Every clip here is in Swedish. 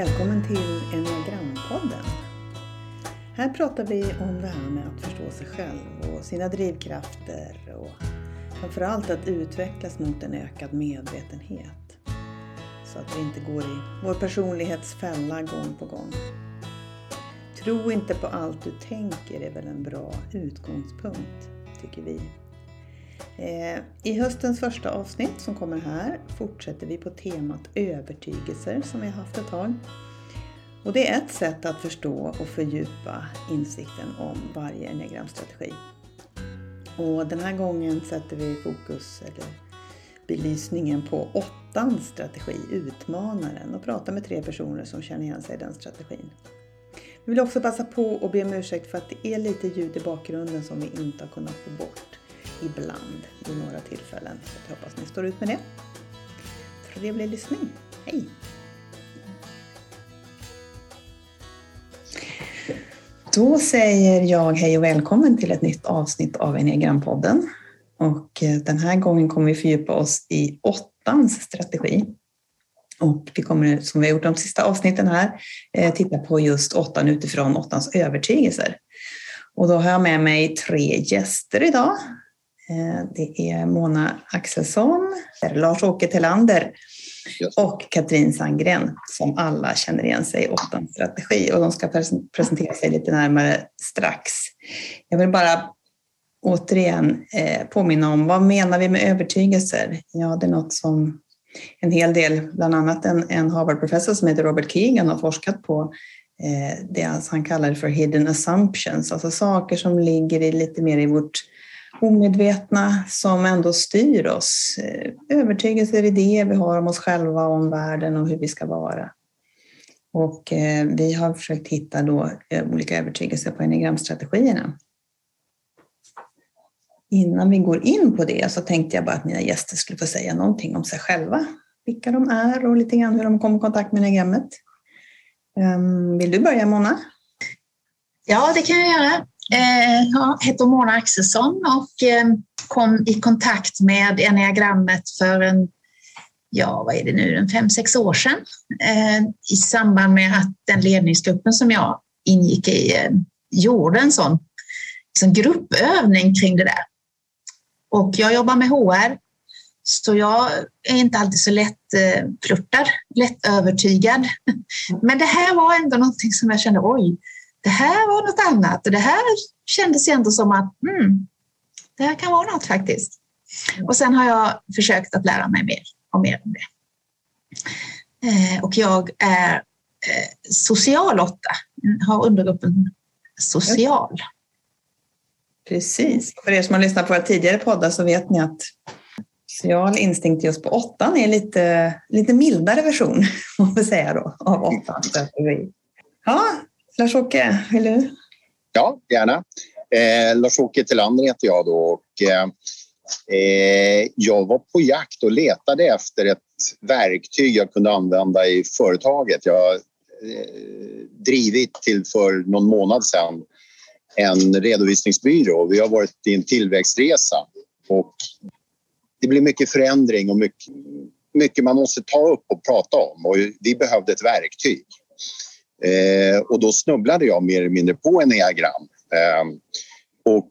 Välkommen till Enneagrampodden. Här pratar vi om det här med att förstå sig själv och sina drivkrafter och framförallt att utvecklas mot en ökad medvetenhet. Så att vi inte går i vår personlighetsfälla gång på gång. Tro inte på allt du tänker är väl en bra utgångspunkt, tycker vi. Eh, I höstens första avsnitt som kommer här fortsätter vi på temat övertygelser som vi har haft ett tag. Och det är ett sätt att förstå och fördjupa insikten om varje enneagramstrategi. Och den här gången sätter vi fokus, eller belysningen på åttans strategi, utmanaren, och pratar med tre personer som känner igen sig i den strategin. Vi vill också passa på att be om ursäkt för att det är lite ljud i bakgrunden som vi inte har kunnat få bort ibland vid några tillfällen. Så jag hoppas ni står ut med det. Trevlig lyssning. Hej! Då säger jag hej och välkommen till ett nytt avsnitt av Enneagrampodden. Och eh, den här gången kommer vi fördjupa oss i åttans strategi. Och vi kommer, som vi har gjort de sista avsnitten här, eh, titta på just åttan utifrån åttans övertygelser. Och då har jag med mig tre gäster idag. Eh, det är Mona Axelsson, Lars-Åke Telander och Katrin Sandgren som alla känner igen sig i åttans strategi och de ska presentera sig lite närmare strax. Jag vill bara återigen eh, påminna om vad menar vi med övertygelser? Ja, det är något som en hel del, bland annat en, en Harvard-professor som heter Robert Keegan har forskat på eh, det han kallar för hidden assumptions, alltså saker som ligger i lite mer i vårt omedvetna som ändå styr oss. Eh, övertygelser, idéer vi har om oss själva, om världen och hur vi ska vara. Och eh, vi har försökt hitta då eh, olika övertygelser på enneagramstrategierna. Innan vi går in på det så tänkte jag bara att mina gäster skulle få säga någonting om sig själva. Vilka de är och lite grann hur de kom i kontakt med enneagrammet. Ehm, vill du börja Mona? Ja, det kan jag göra. Eh, jag heter Mona Axelsson och eh, kom i kontakt med enneagrammet för en, ja vad är det nu, en fem, sex år sedan eh, i samband med att den ledningsgruppen som jag ingick i eh, gjorde en sån liksom gruppövning kring det där. Och jag jobbar med HR, så jag är inte alltid så lätt eh, flörtad, lätt övertygad. Men det här var ändå någonting som jag kände, oj, det här var något annat och det här kändes ändå som att mm, det här kan vara något faktiskt. Och sen har jag försökt att lära mig mer och mer om det. Eh, och jag är eh, social åtta, mm, har undergruppen social. Precis. För er som har lyssnat på våra tidigare poddar så vet ni att social instinkt just på åttan är lite, lite mildare version, får man säga då, av åttan. Ja, Lars-Åke, vill du? Ja, gärna. Eh, Lars-Åke Tillander heter jag då och eh, jag var på jakt och letade efter ett verktyg jag kunde använda i företaget. Jag har eh, drivit till för någon månad sedan en redovisningsbyrå. Vi har varit i en tillväxtresa och det blir mycket förändring och mycket, mycket man måste ta upp och prata om och vi behövde ett verktyg. Eh, och då snubblade jag mer eller mindre på en diagram eh, och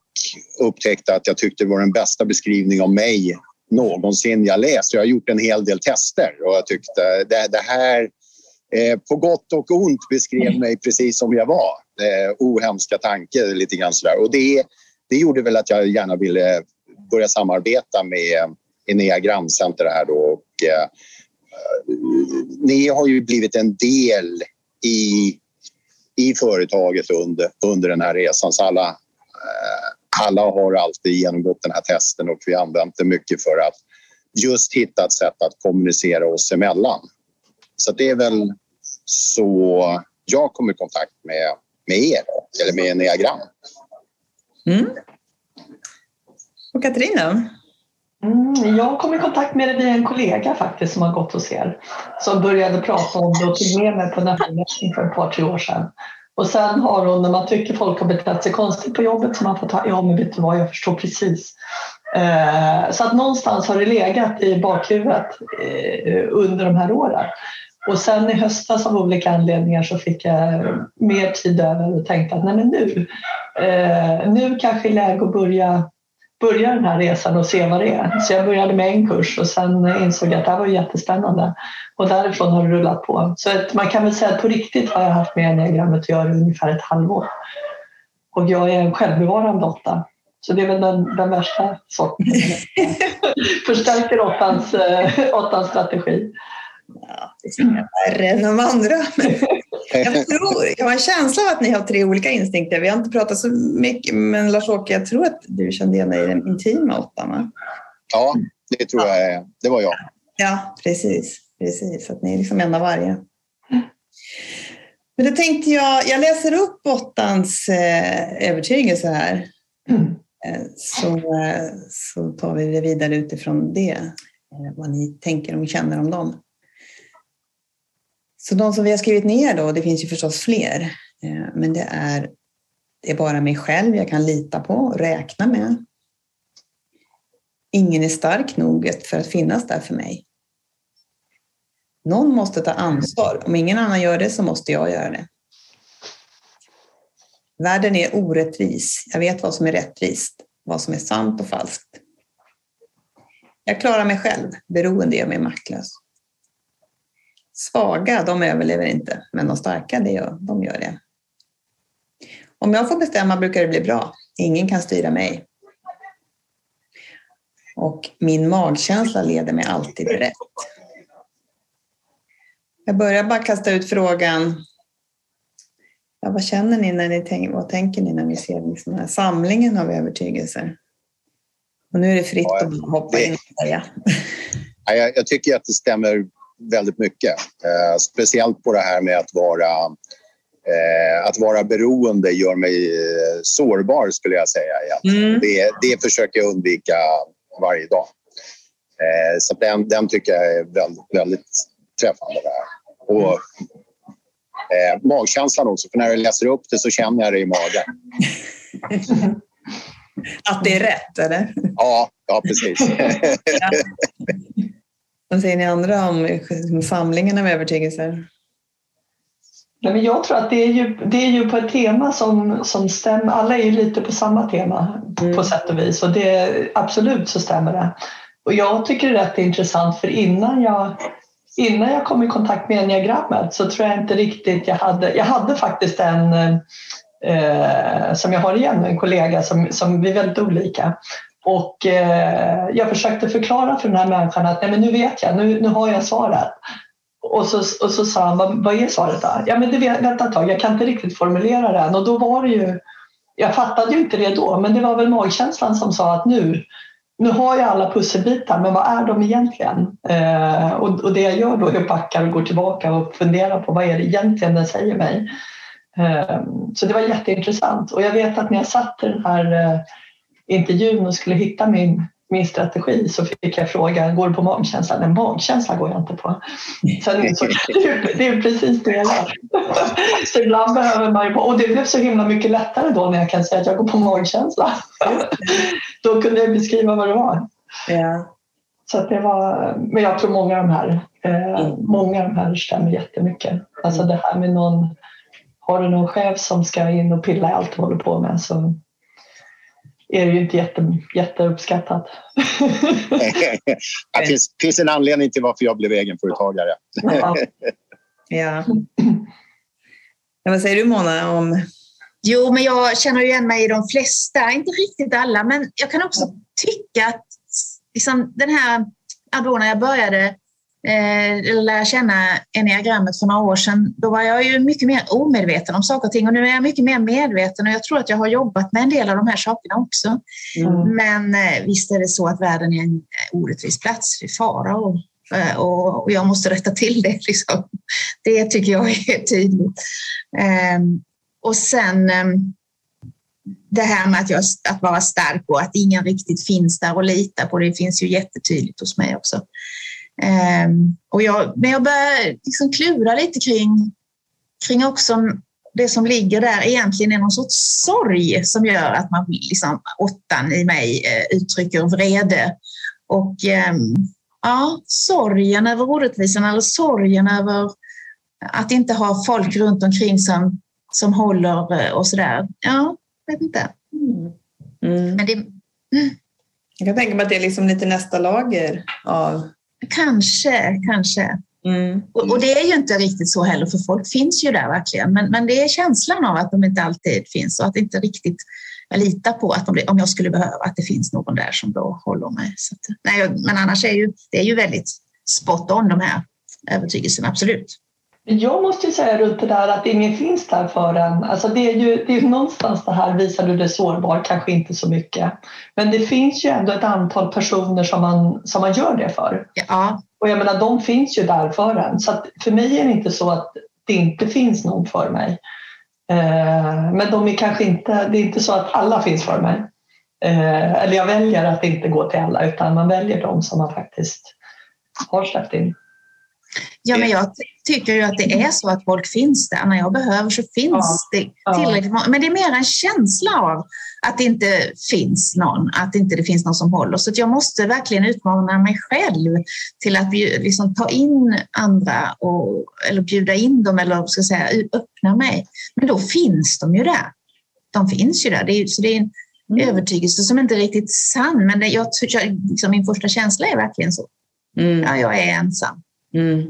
upptäckte att jag tyckte det var den bästa beskrivning av mig någonsin jag läst. Jag har gjort en hel del tester och jag tyckte det, det här eh, på gott och ont beskrev mig precis som jag var. Eh, ohemska tanke lite grann sådär. Och det, det gjorde väl att jag gärna ville börja samarbeta med Enneagramcenter här då. Och, eh, eh ni har ju blivit en del i, i företaget under, under den här resan. Så alla, eh, alla har alltid genomgått den här testen och vi har använt det mycket för att just hitta ett sätt att kommunicera oss emellan. Så det är väl så jag kommer i kontakt med, med er, eller med Neagram. Mm. Och Katarina? Mm, jag kom i kontakt med det via en kollega faktiskt som har gått hos er. Som började prata om det och tog med mig på en öppenmätning för ett par, tre år sedan. Och sen har hon, när man tycker folk har betett sig konstigt på jobbet, så man får ta, ja men vet du vad, jag förstår precis. Eh, så att någonstans har det legat i bakhuvudet eh, under de här åren. Och sen i höstas av olika anledningar så fick jag mer tid över och tänkte att nej men nu, eh, nu kanske är läge att börja, börja den här resan och se vad det är. Så jag började med en kurs och sen insåg jag att det här var jättespännande. Och därifrån har det rullat på. Så att man kan väl säga att på riktigt har jag haft med enneagrammet att göra ungefär ett halvår. Och jag är en självbevarande åtta. Så det är väl den, den värsta sorten. Förstärker åttans, eh, åttans strategi. Ja, det är värre än de andra. jag, tror, jag har en känsla av att ni har tre olika instinkter. Vi har inte pratat så mycket, men Lars-Åke, jag tror att du kände igen dig i den intima åttan, va? Ja, det tror jag. Det var jag. Ja, precis. precis. Att ni är liksom en av varje. Men då tänkte jag, jag läser upp åttans eh, övertygelse här. Mm. Eh, så, eh, så tar vi det vidare utifrån det, vad ni tänker och känner om dem. Så de som vi har skrivit ner då, det finns ju förstås fler, eh, men det är, det är bara mig själv jag kan lita på och räkna med. Ingen är stark nog för att finnas där för mig. Någon måste ta ansvar. Om ingen annan gör det så måste jag göra det. Världen är orättvis. Jag vet vad som är rättvist, vad som är sant och falskt. Jag klarar mig själv. Beroende gör mig maktlös. Svaga, de överlever inte, men de starka, det gör, de gör det. Om jag får bestämma brukar det bli bra. Ingen kan styra mig. Och min magkänsla leder mig alltid rätt. Jag börjar bara kasta ut frågan, Ja, vad känner ni när ni tänker, vad tänker ni när ni ser liksom den här samlingen av övertygelser? Och nu är det fritt ja, att hoppa in och säga. Ja, jag, jag, tycker att det stämmer väldigt mycket. Eh, speciellt på det här med att vara, eh, att vara beroende gör mig eh, sårbar skulle jag säga. Mm. Det, det försöker jag undvika varje dag. Eh, så den, den tycker jag är väldigt, väldigt träffande. Där. Och eh, magkänslan också, för när jag läser upp det så känner jag det i magen. Att det är rätt, eller? Ja, ja precis. ja. Vad säger ni andra om samlingen av övertygelser? Nej, men jag tror att det är ju, det är ju på ett tema som, som stämmer. Alla är ju lite på samma tema mm. på sätt och vis och det, absolut så stämmer det. Och jag tycker det är rätt intressant för innan jag innan jag kom i kontakt med enneagrammet så tror jag inte riktigt jag hade, jag hade faktiskt en eh, som jag har igen, en kollega som, som vi är väldigt olika. Och eh, jag försökte förklara för den här människan att nej men nu vet jag, nu, nu har jag svaret. Och så, och så sa han, vad, vad är svaret då? Ja men det, vänta ett tag, jag kan inte riktigt formulera det än. Och då var det ju, jag fattade ju inte det då, men det var väl magkänslan som sa att nu, nu har jag alla pusselbitar, men vad är de egentligen? Eh, och, och, det jag gör då är att backa och går tillbaka och funderar på vad är det egentligen den säger mig? Eh, så det var jätteintressant och jag vet att när jag satt i den här eh, intervjun och skulle hitta min min strategi så fick jag frågan, går du på magkänsla? Nej, magkänsla går jag inte på. Så, så det, är, precis det jag gör. Så ibland behöver man ju, och det blev så himla mycket lättare då när jag kan säga att jag går på magkänsla. Då kunde jag beskriva vad det var. Ja. Så det var, men jag tror många av de här, eh, mm. många av de här stämmer jättemycket. Alltså det här med någon, har du någon chef som ska in och pilla i allt du håller på med så är det ju inte jätte, jätteuppskattat. det finns, finns en anledning till varför jag blev egenföretagare. ja. ja. Vad säger du Mona om Jo, men jag känner igen mig i de flesta, inte riktigt alla, men jag kan också tycka att liksom, den här, då när jag började eh, lära känna enneagrammet för några år sedan, då var jag ju mycket mer omedveten om saker och ting och nu är jag mycket mer medveten och jag tror att jag har jobbat med en del av de här sakerna också. Mm. Men eh, visst är det så att världen är en orättvis plats för fara och, eh, och, och jag måste rätta till det. Liksom. Det tycker jag är tydligt. Eh, och sen ehm, det här med att, jag, att vara stark och att ingen riktigt finns där och lita på, det finns ju jättetydligt hos mig också. Um, och jag, men jag börjar liksom klura lite kring, kring också det som ligger där egentligen är någon sorts sorg som gör att man, liksom, åttan i mig eh, uttrycker vrede. Och um, ja, sorgen över orättvisan eller sorgen över Att inte ha folk runt omkring som, som håller eh, och sådär. Ja, jag vet inte. Mm. Mm. Men det, Jag kan tänka mig att det är liksom lite nästa lager av... kanske, kanske. Mm. Och, och det är ju inte riktigt så heller, för folk finns ju där verkligen. Men, men det är känslan av att de inte alltid finns och att inte riktigt jag litar på att de, om jag skulle behöva att det finns någon där som då håller mig. Så att, nej, men annars är ju, det är ju väldigt spot on de här övertygelserna, absolut. Jag måste ju säga runt det där att ingen finns där för en. Alltså det är ju det är någonstans det här, visar du dig sårbar, kanske inte så mycket. Men det finns ju ändå ett antal personer som man, som man gör det för. Ja, Och jag menar, de finns ju där för en. Så för mig är det inte så att det inte finns någon för mig. Eh, men de är kanske inte, det är inte så att alla finns för mig. Eh, eller jag väljer att inte gå till alla utan man väljer de som man faktiskt har släppt in. ja men jag tycker ju att det är så att folk finns där. När jag behöver så finns det Ja. tillräckligt många. Men det är mer en känsla av att det inte finns någon, att inte det finns någon som håller. Så jag måste verkligen utmana mig själv till att liksom, ta in andra och, eller bjuda in dem eller ska jag säga, öppna mig. Men då finns de ju där. De finns ju där. Det är, så det är en Mm. övertygelse som inte är riktigt sann. Men det, jag, tycker- liksom, min första känsla är verkligen så. Mm. Ja, jag är ensam. Mm.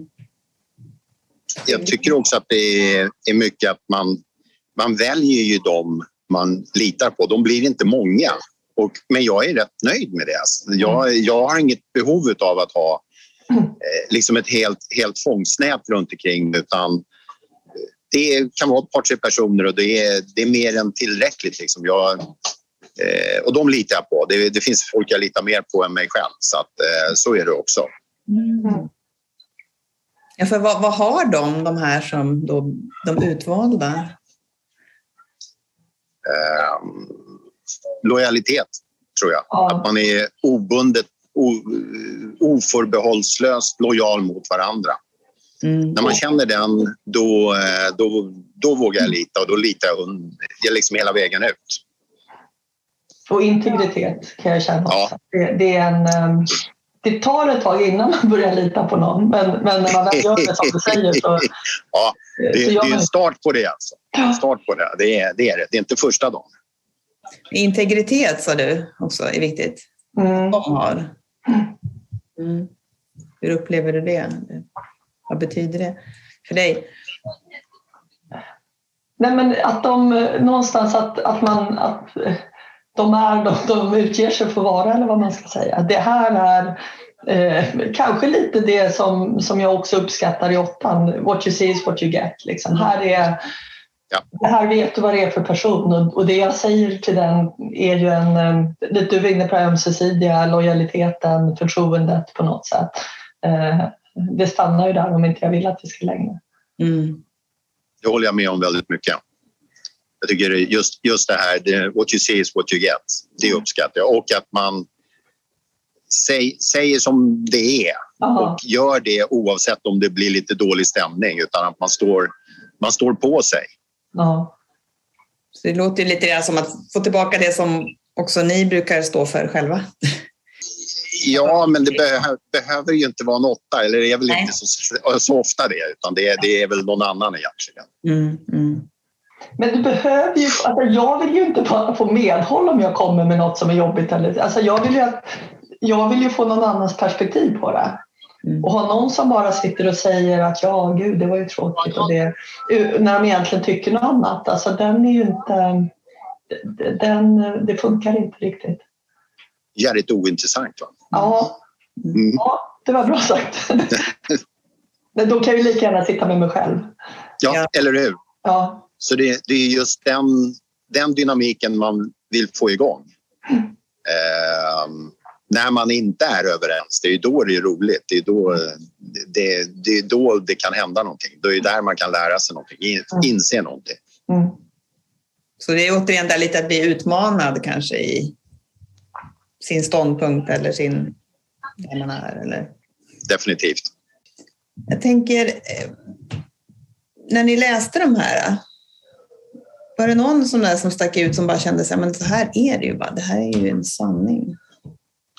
Jag tycker också att det är, mycket att man, man väljer ju dem man litar på. De blir inte många. Och, men jag är rätt nöjd med det. Alltså, Jag, jag har inget behov av att ha eh, liksom ett helt, helt fångstnät runt omkring utan eh, det kan vara ett par, tre personer och det är, det är mer än tillräckligt. Liksom. Jag, eh, och de litar jag på. Det, det finns folk jag litar mer på än mig själv. Så, att, eh, så är det också. Ja, för vad, vad har de, de här som då, de utvalda? eh, lojalitet, tror jag. Ja. Att man är obundet, o, oförbehållslöst lojal mot varandra. Mm. När man känner den, då, eh, då, då vågar jag lita och då litar jag, liksom hela vägen ut. Och integritet kan jag känna Ja. också. Det, det, är en, ehm, det tar ett tag innan man börjar lita på någon men, men när man väl gör det som du säger så, Ja, Det, så det är en start på det. Alltså. En start på det. Det, är, det är det. Det är inte första dagen. Integritet sa du också är viktigt. mm. De har. Mm. Hur upplever du det? Vad betyder det för dig? Nej, men att de eh, någonstans att, att man att eh, de är de, de utger sig för att vara eller vad man ska säga. Det här är eh, kanske lite det som, som jag också uppskattar i åttan. What you see is what you get. Liksom. Här är, Ja. det här vet du vad det är för person och, och det jag säger till den är ju en, lite du var inne på det ömsesidiga lojaliteten, förtroendet på något sätt. Eh, det stannar ju där om inte jag vill att det ska längre. Mm. Det håller jag med om väldigt mycket. Jag tycker just, just det här, det, what you see is what you get, det uppskattar jag. Och att man säg, säger som det är Ja. och gör det oavsett om det blir lite dålig stämning utan att man står, man står på sig. Ja. Så det låter lite grann som att få tillbaka det som också ni brukar stå för själva. Ja, men det behö, behöver ju inte vara en åtta, eller det är väl Nej. inte så, så ofta det, utan det, det är väl någon annan egentligen. Mm. Mm. Men du behöver ju, alltså jag vill ju inte bara få medhåll om jag kommer med något som är jobbigt. Eller, alltså jag, vill ju att, jag vill ju få någon annans perspektiv på det. Mm. Och ha någon som bara sitter och säger att ja, gud, det var ju tråkigt. Och det, när de egentligen tycker något annat. Alltså den är ju inte... Den, det funkar inte riktigt. Jävligt ointressant. Va? Ja, Mm. ja det var bra sagt. Men då kan jag ju lika gärna sitta med mig själv. Ja, Ja. eller hur? Ja, Så det, det är just den, den dynamiken man vill få igång. Ehm, när man inte är överens, det är ju då det är roligt. Det är då det, det, är då det kan hända någonting. Det är där man kan lära sig någonting, in- inse någonting. mm. Så det är återigen där lite att bli utmanad kanske i sin ståndpunkt eller sin, där man är. Eller. Definitivt. Jag tänker, eh, när ni läste de här, var det någon som, där som stack ut som bara kände sig, men så här är det ju bara, det här är ju en sanning.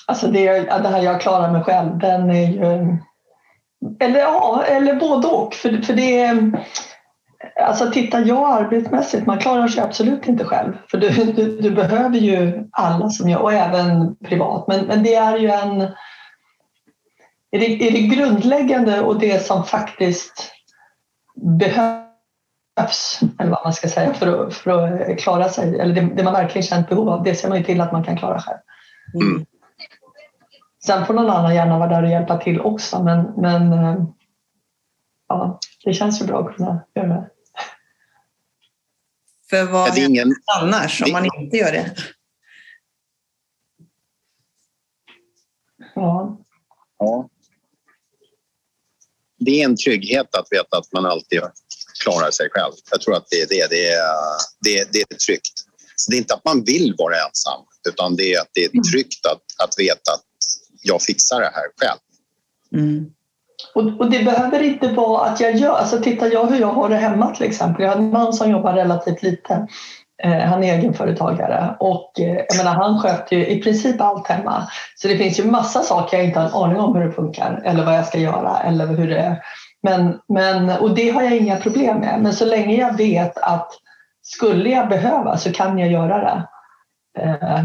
Alltså det, det här jag klarar mig själv, den är ju... Eller ja, eller både och. För, för det är, alltså tittar jag arbetsmässigt, man klarar sig absolut inte själv. För du, du, du behöver ju alla som jag, och även privat. Men, men det är ju en... Är det, är det grundläggande och det som faktiskt behövs, eller vad man ska säga, för att, för att klara sig, eller det, det man verkligen känt behov av, det ser man ju till att man kan klara själv. Mm. Sen får någon annan gärna vara där och hjälpa till också, men, men eh, ja, det känns ju bra att kunna göra det. För vad händer ingen... annars om man inte gör det? Ja. ja. Det är en trygghet att veta att man alltid klarar sig själv. Jag tror att det är det. Det är, det, det är tryggt. Så det är inte att man vill vara ensam, utan det är att det är mm. tryggt att, att veta att jag fixar det här själv. Mm. Och, och, det behöver inte vara att jag gör, alltså tittar jag hur jag har det hemma till exempel. Jag har en man som jobbar relativt lite. Eh, han är egenföretagare och eh, jag menar, han sköter ju i princip allt hemma. Så det finns ju massa saker jag inte har en aning om hur det funkar eller vad jag ska göra eller hur det är. Men, men, och det har jag inga problem med. Men så länge jag vet att skulle jag behöva så kan jag göra det. Eh,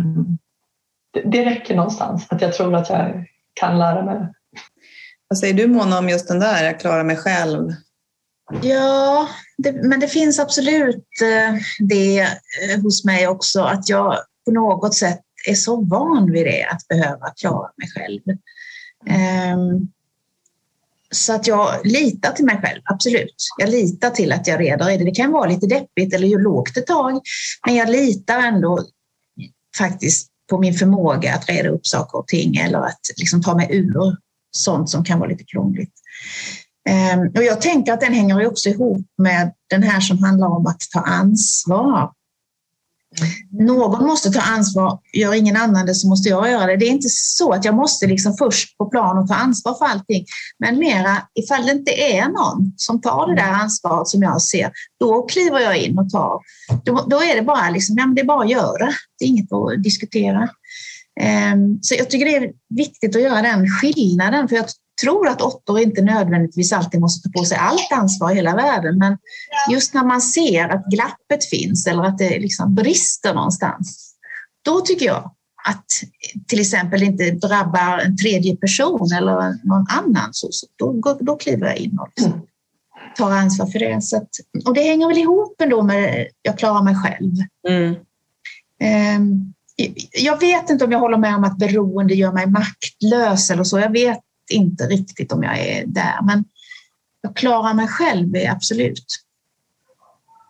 det räcker någonstans, att jag tror att jag kan lära mig. Vad säger du Mona om just den där, jag klarar mig själv? Ja, det, men det finns absolut eh, det eh, hos mig också, att jag på något sätt är så van vid det, att behöva klara mig själv. Um, så att jag litar till mig själv, absolut. Jag litar till att jag reder i det. Det kan vara lite deppigt eller lågt ett tag, men jag litar ändå faktiskt på min förmåga att reda upp saker och ting eller att liksom ta mig ur sånt som kan vara lite krångligt. Ehm, och jag tänker att den hänger också ihop med den här som handlar om att ta ansvar. Någon måste ta ansvar, gör ingen annan det så måste jag göra det. Det är inte så att jag måste liksom först på plan och ta ansvar för allting, men mera ifall det inte är någon som tar det där ansvaret som jag ser, då kliver jag in och tar. Då, då är det bara liksom, ja, men det är bara att göra. Det är inget att diskutera. Ehm, så jag tycker det är viktigt att göra den skillnaden, för jag tror att åttor inte nödvändigtvis alltid måste ta på sig allt ansvar i hela världen, men just när man ser att glappet finns eller att det liksom brister någonstans, då tycker jag att till exempel inte drabbar en tredje person eller någon annan, så, då, då kliver jag in och liksom tar ansvar för det. Så att, och det hänger väl ihop ändå med jag klarar mig själv. Mm. Um, jag vet inte om jag håller med om att beroende gör mig maktlös eller så. Jag vet inte riktigt om jag är där, men jag klarar mig själv, absolut.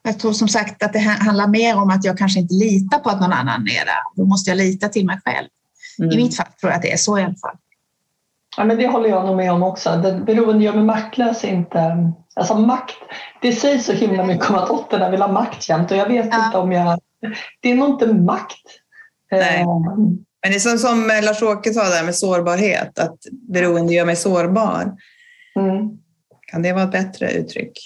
Jag tror som sagt att det handlar mer om att jag kanske inte litar på att någon annan är där. Då måste jag lita till mig själv. Mm. I mitt fall tror jag att det är så i alla fall. Ja, men det håller jag nog med om också. Det beroende gör mig maktlös inte... Alltså makt, det sägs så himla mycket om att åttorna vill ha makt jämt och jag vet ja. inte om jag... Det är nog inte makt. Nej. Eh, men det är som, som Lars-Åke sa där med sårbarhet, att beroende gör mig sårbar. Mm. Kan det vara ett bättre uttryck?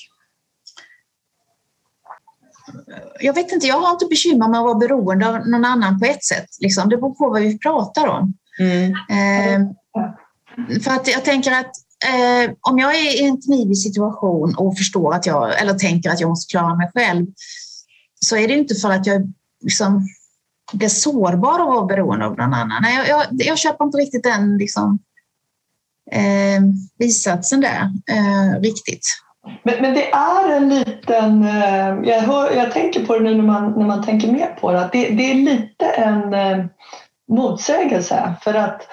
Jag vet inte, jag har inte bekymmer med att vara beroende av någon annan på ett sätt. Liksom. Det beror på vad vi pratar om. Mm. Eh, för att jag tänker att eh, om jag är i en knivig situation och förstår att jag, eller tänker att jag måste klara mig själv, så är det inte för att jag liksom, blir sårbar av att vara beroende av någon annan. Nej, jag, jag, jag köper inte riktigt den liksom, eh, bisatsen där eh, riktigt. Men, men, det är en liten, eh, jag, hör, jag tänker på det nu när man, när man tänker mer på det, att det, det är lite en eh, motsägelse för att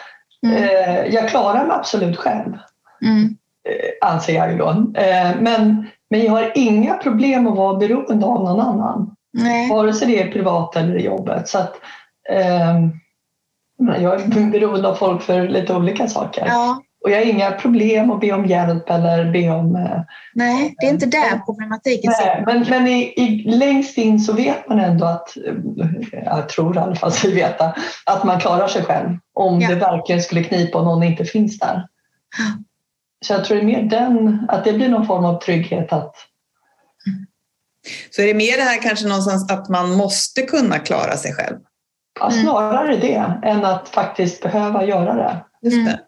mm. eh, jag klarar mig absolut själv. Mm. Eh, anser jag ju då. Eh, men, men jag har inga problem att vara beroende av någon annan. Nej. Vare sig det är privat eller jobbet. Så att, eh, jag är beroende av folk för lite olika saker. Ja. Och jag har inga problem att be om hjälp eller be om... Eh, Nej, det är inte där problematiken sitter. Men, men i, i, längst in så vet man ändå att, eh, jag tror i alla fall sig veta, att man klarar sig själv. Om ja. det verkligen skulle knipa och någon inte finns där. Så jag tror det är mer den, att det blir någon form av trygghet att så är det mer det här kanske någonstans att man måste kunna klara sig själv? Ja, snarare det än att faktiskt behöva göra det. Just det.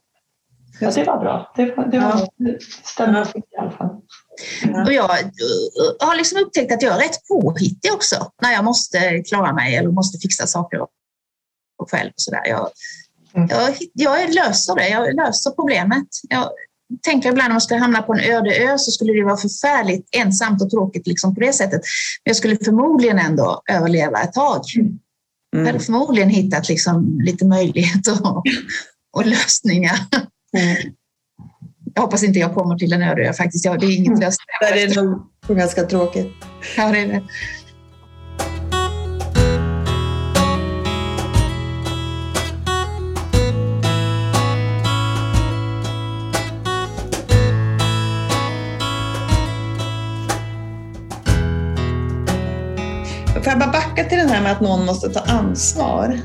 Ja, det var bra. Det, var, det, var, det stämmer i alla fall. Och jag har liksom upptäckt att jag är rätt påhittig också när jag måste klara mig eller måste fixa saker själv. Och så där. Jag, mm. jag, jag löser det, jag löser problemet. Jag tänker ibland om jag skulle hamna på en öde ö så skulle det vara förfärligt ensamt och tråkigt liksom på det sättet. Men jag skulle förmodligen ändå överleva ett tag. Mm. Jag hade förmodligen hittat liksom lite möjligheter och, och lösningar. Mm. Jag hoppas inte jag kommer till en öde ö faktiskt. Ja, det är inget löst. Det är nog ganska tråkigt. Ja, det är det. Får jag bara backa till den här med att någon måste ta ansvar?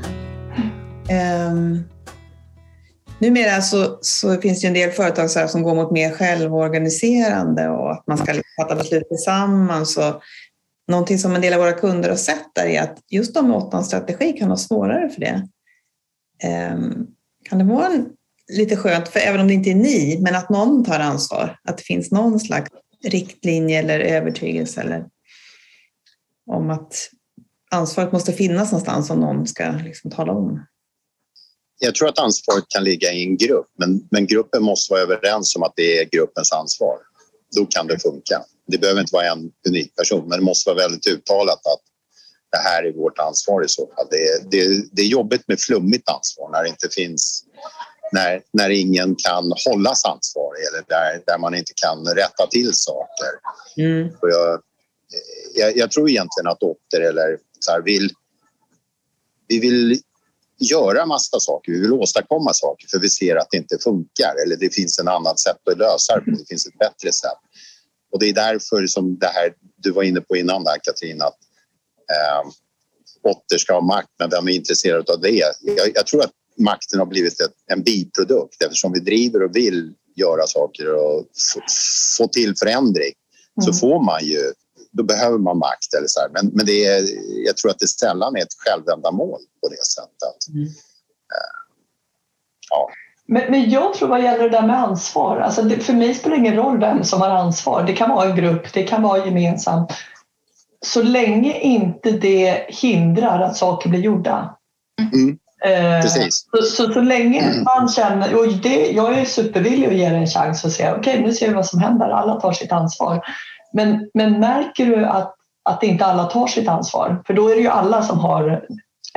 Um, numera så, så finns det en del företag så som går mot mer självorganiserande och att man ska liksom fatta beslut tillsammans. Och någonting som en del av våra kunder har sett där är att just de med åttans strategi kan ha svårare för det. Um, kan det vara en, lite skönt, för även om det inte är ni, men att någon tar ansvar, att det finns någon slags riktlinje eller övertygelse eller om att ansvaret måste finnas någonstans om någon ska liksom tala om. Jag tror att ansvaret kan ligga i en grupp, men, men gruppen måste vara överens om att det är gruppens ansvar. Då kan det funka. Det behöver inte vara en unik person, men det måste vara väldigt uttalat att det här är vårt ansvar i så fall. Det är, det, det är jobbigt med flummigt ansvar när det inte finns när, när ingen kan hållas ansvarig eller där, där man inte kan rätta till saker. Mm. Och jag, jag, jag, tror egentligen att Otter eller så här, vill, vi vill göra massa saker, vi vill åstadkomma saker för vi ser att det inte funkar eller det finns en annat sätt att lösa det det finns ett bättre sätt. Och det är därför som det här du var inne på innan där Katrin att eh, Otter ska ha makt men vem är intresserad av det? Jag, jag tror att makten har blivit ett, en biprodukt eftersom vi driver och vill göra saker och få till förändring så mm. får man ju då behöver man makt. Eller så här. Men, men det är, jag tror att det sällan är ett självändamål på det sättet. Mm. Uh, ja. Men, men jag tror vad gäller det där med ansvar, alltså det, för mig spelar det ingen roll vem som har ansvar. Det kan vara en grupp, det kan vara gemensamt. Så länge inte det hindrar att saker blir gjorda. Mm. Eh. Så, så, så länge mm. man känner, och det, jag är supervillig att ge det en chans och säga okej okay, nu ser vi vad som händer, alla tar sitt ansvar. Men, men märker du att, att inte alla tar sitt ansvar? För då är det ju alla som har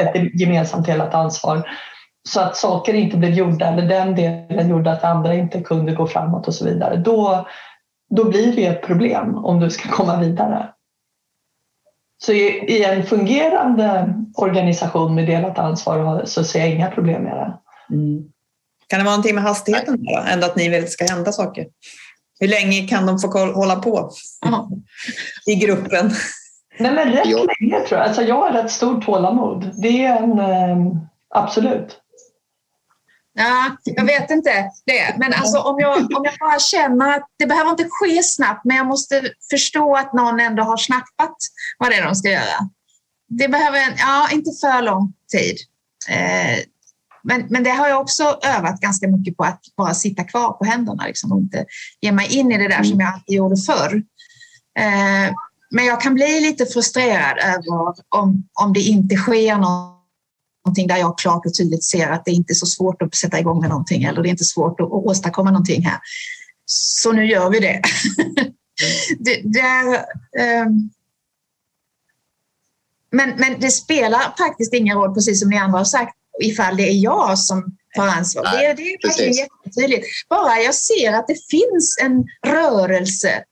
ett gemensamt delat ansvar. Så att saker inte blev gjorda eller den delen gjorde att andra inte kunde gå framåt och så vidare. Då, då blir det ett problem om du ska komma vidare. Så i, en fungerande organisation med delat ansvar så ser jag inga problem med det. Mm. Kan det vara någonting med hastigheten då? Ändå att ni vill att det ska hända saker? Hur länge kan de få hålla på i gruppen? Nej, men rätt ja. länge tror jag. Alltså, jag har rätt stort tålamod. Det är en... Eh, absolut. Ja, jag vet inte det. Men alltså, om, jag, om jag bara känner att det behöver inte ske snabbt, men jag måste förstå att någon ändå har snappat vad det är de ska göra. Det behöver ja, inte för lång tid. Eh, men, men det har jag också övat ganska mycket på, att bara sitta kvar på händerna liksom, och inte ge mig in i det där som jag alltid gjorde förr. Eh, men jag kan bli lite frustrerad över om, om det inte sker någonting där jag klart och tydligt ser att det inte är så svårt att sätta igång med någonting eller det är inte svårt att åstadkomma någonting här. Så nu gör vi det. det, det um, men, men det spelar faktiskt ingen roll, precis som ni andra har sagt, ifall det är jag som tar ansvar. Nej, det, det är verkligen jättetydligt. Bara jag ser att det finns en rörelse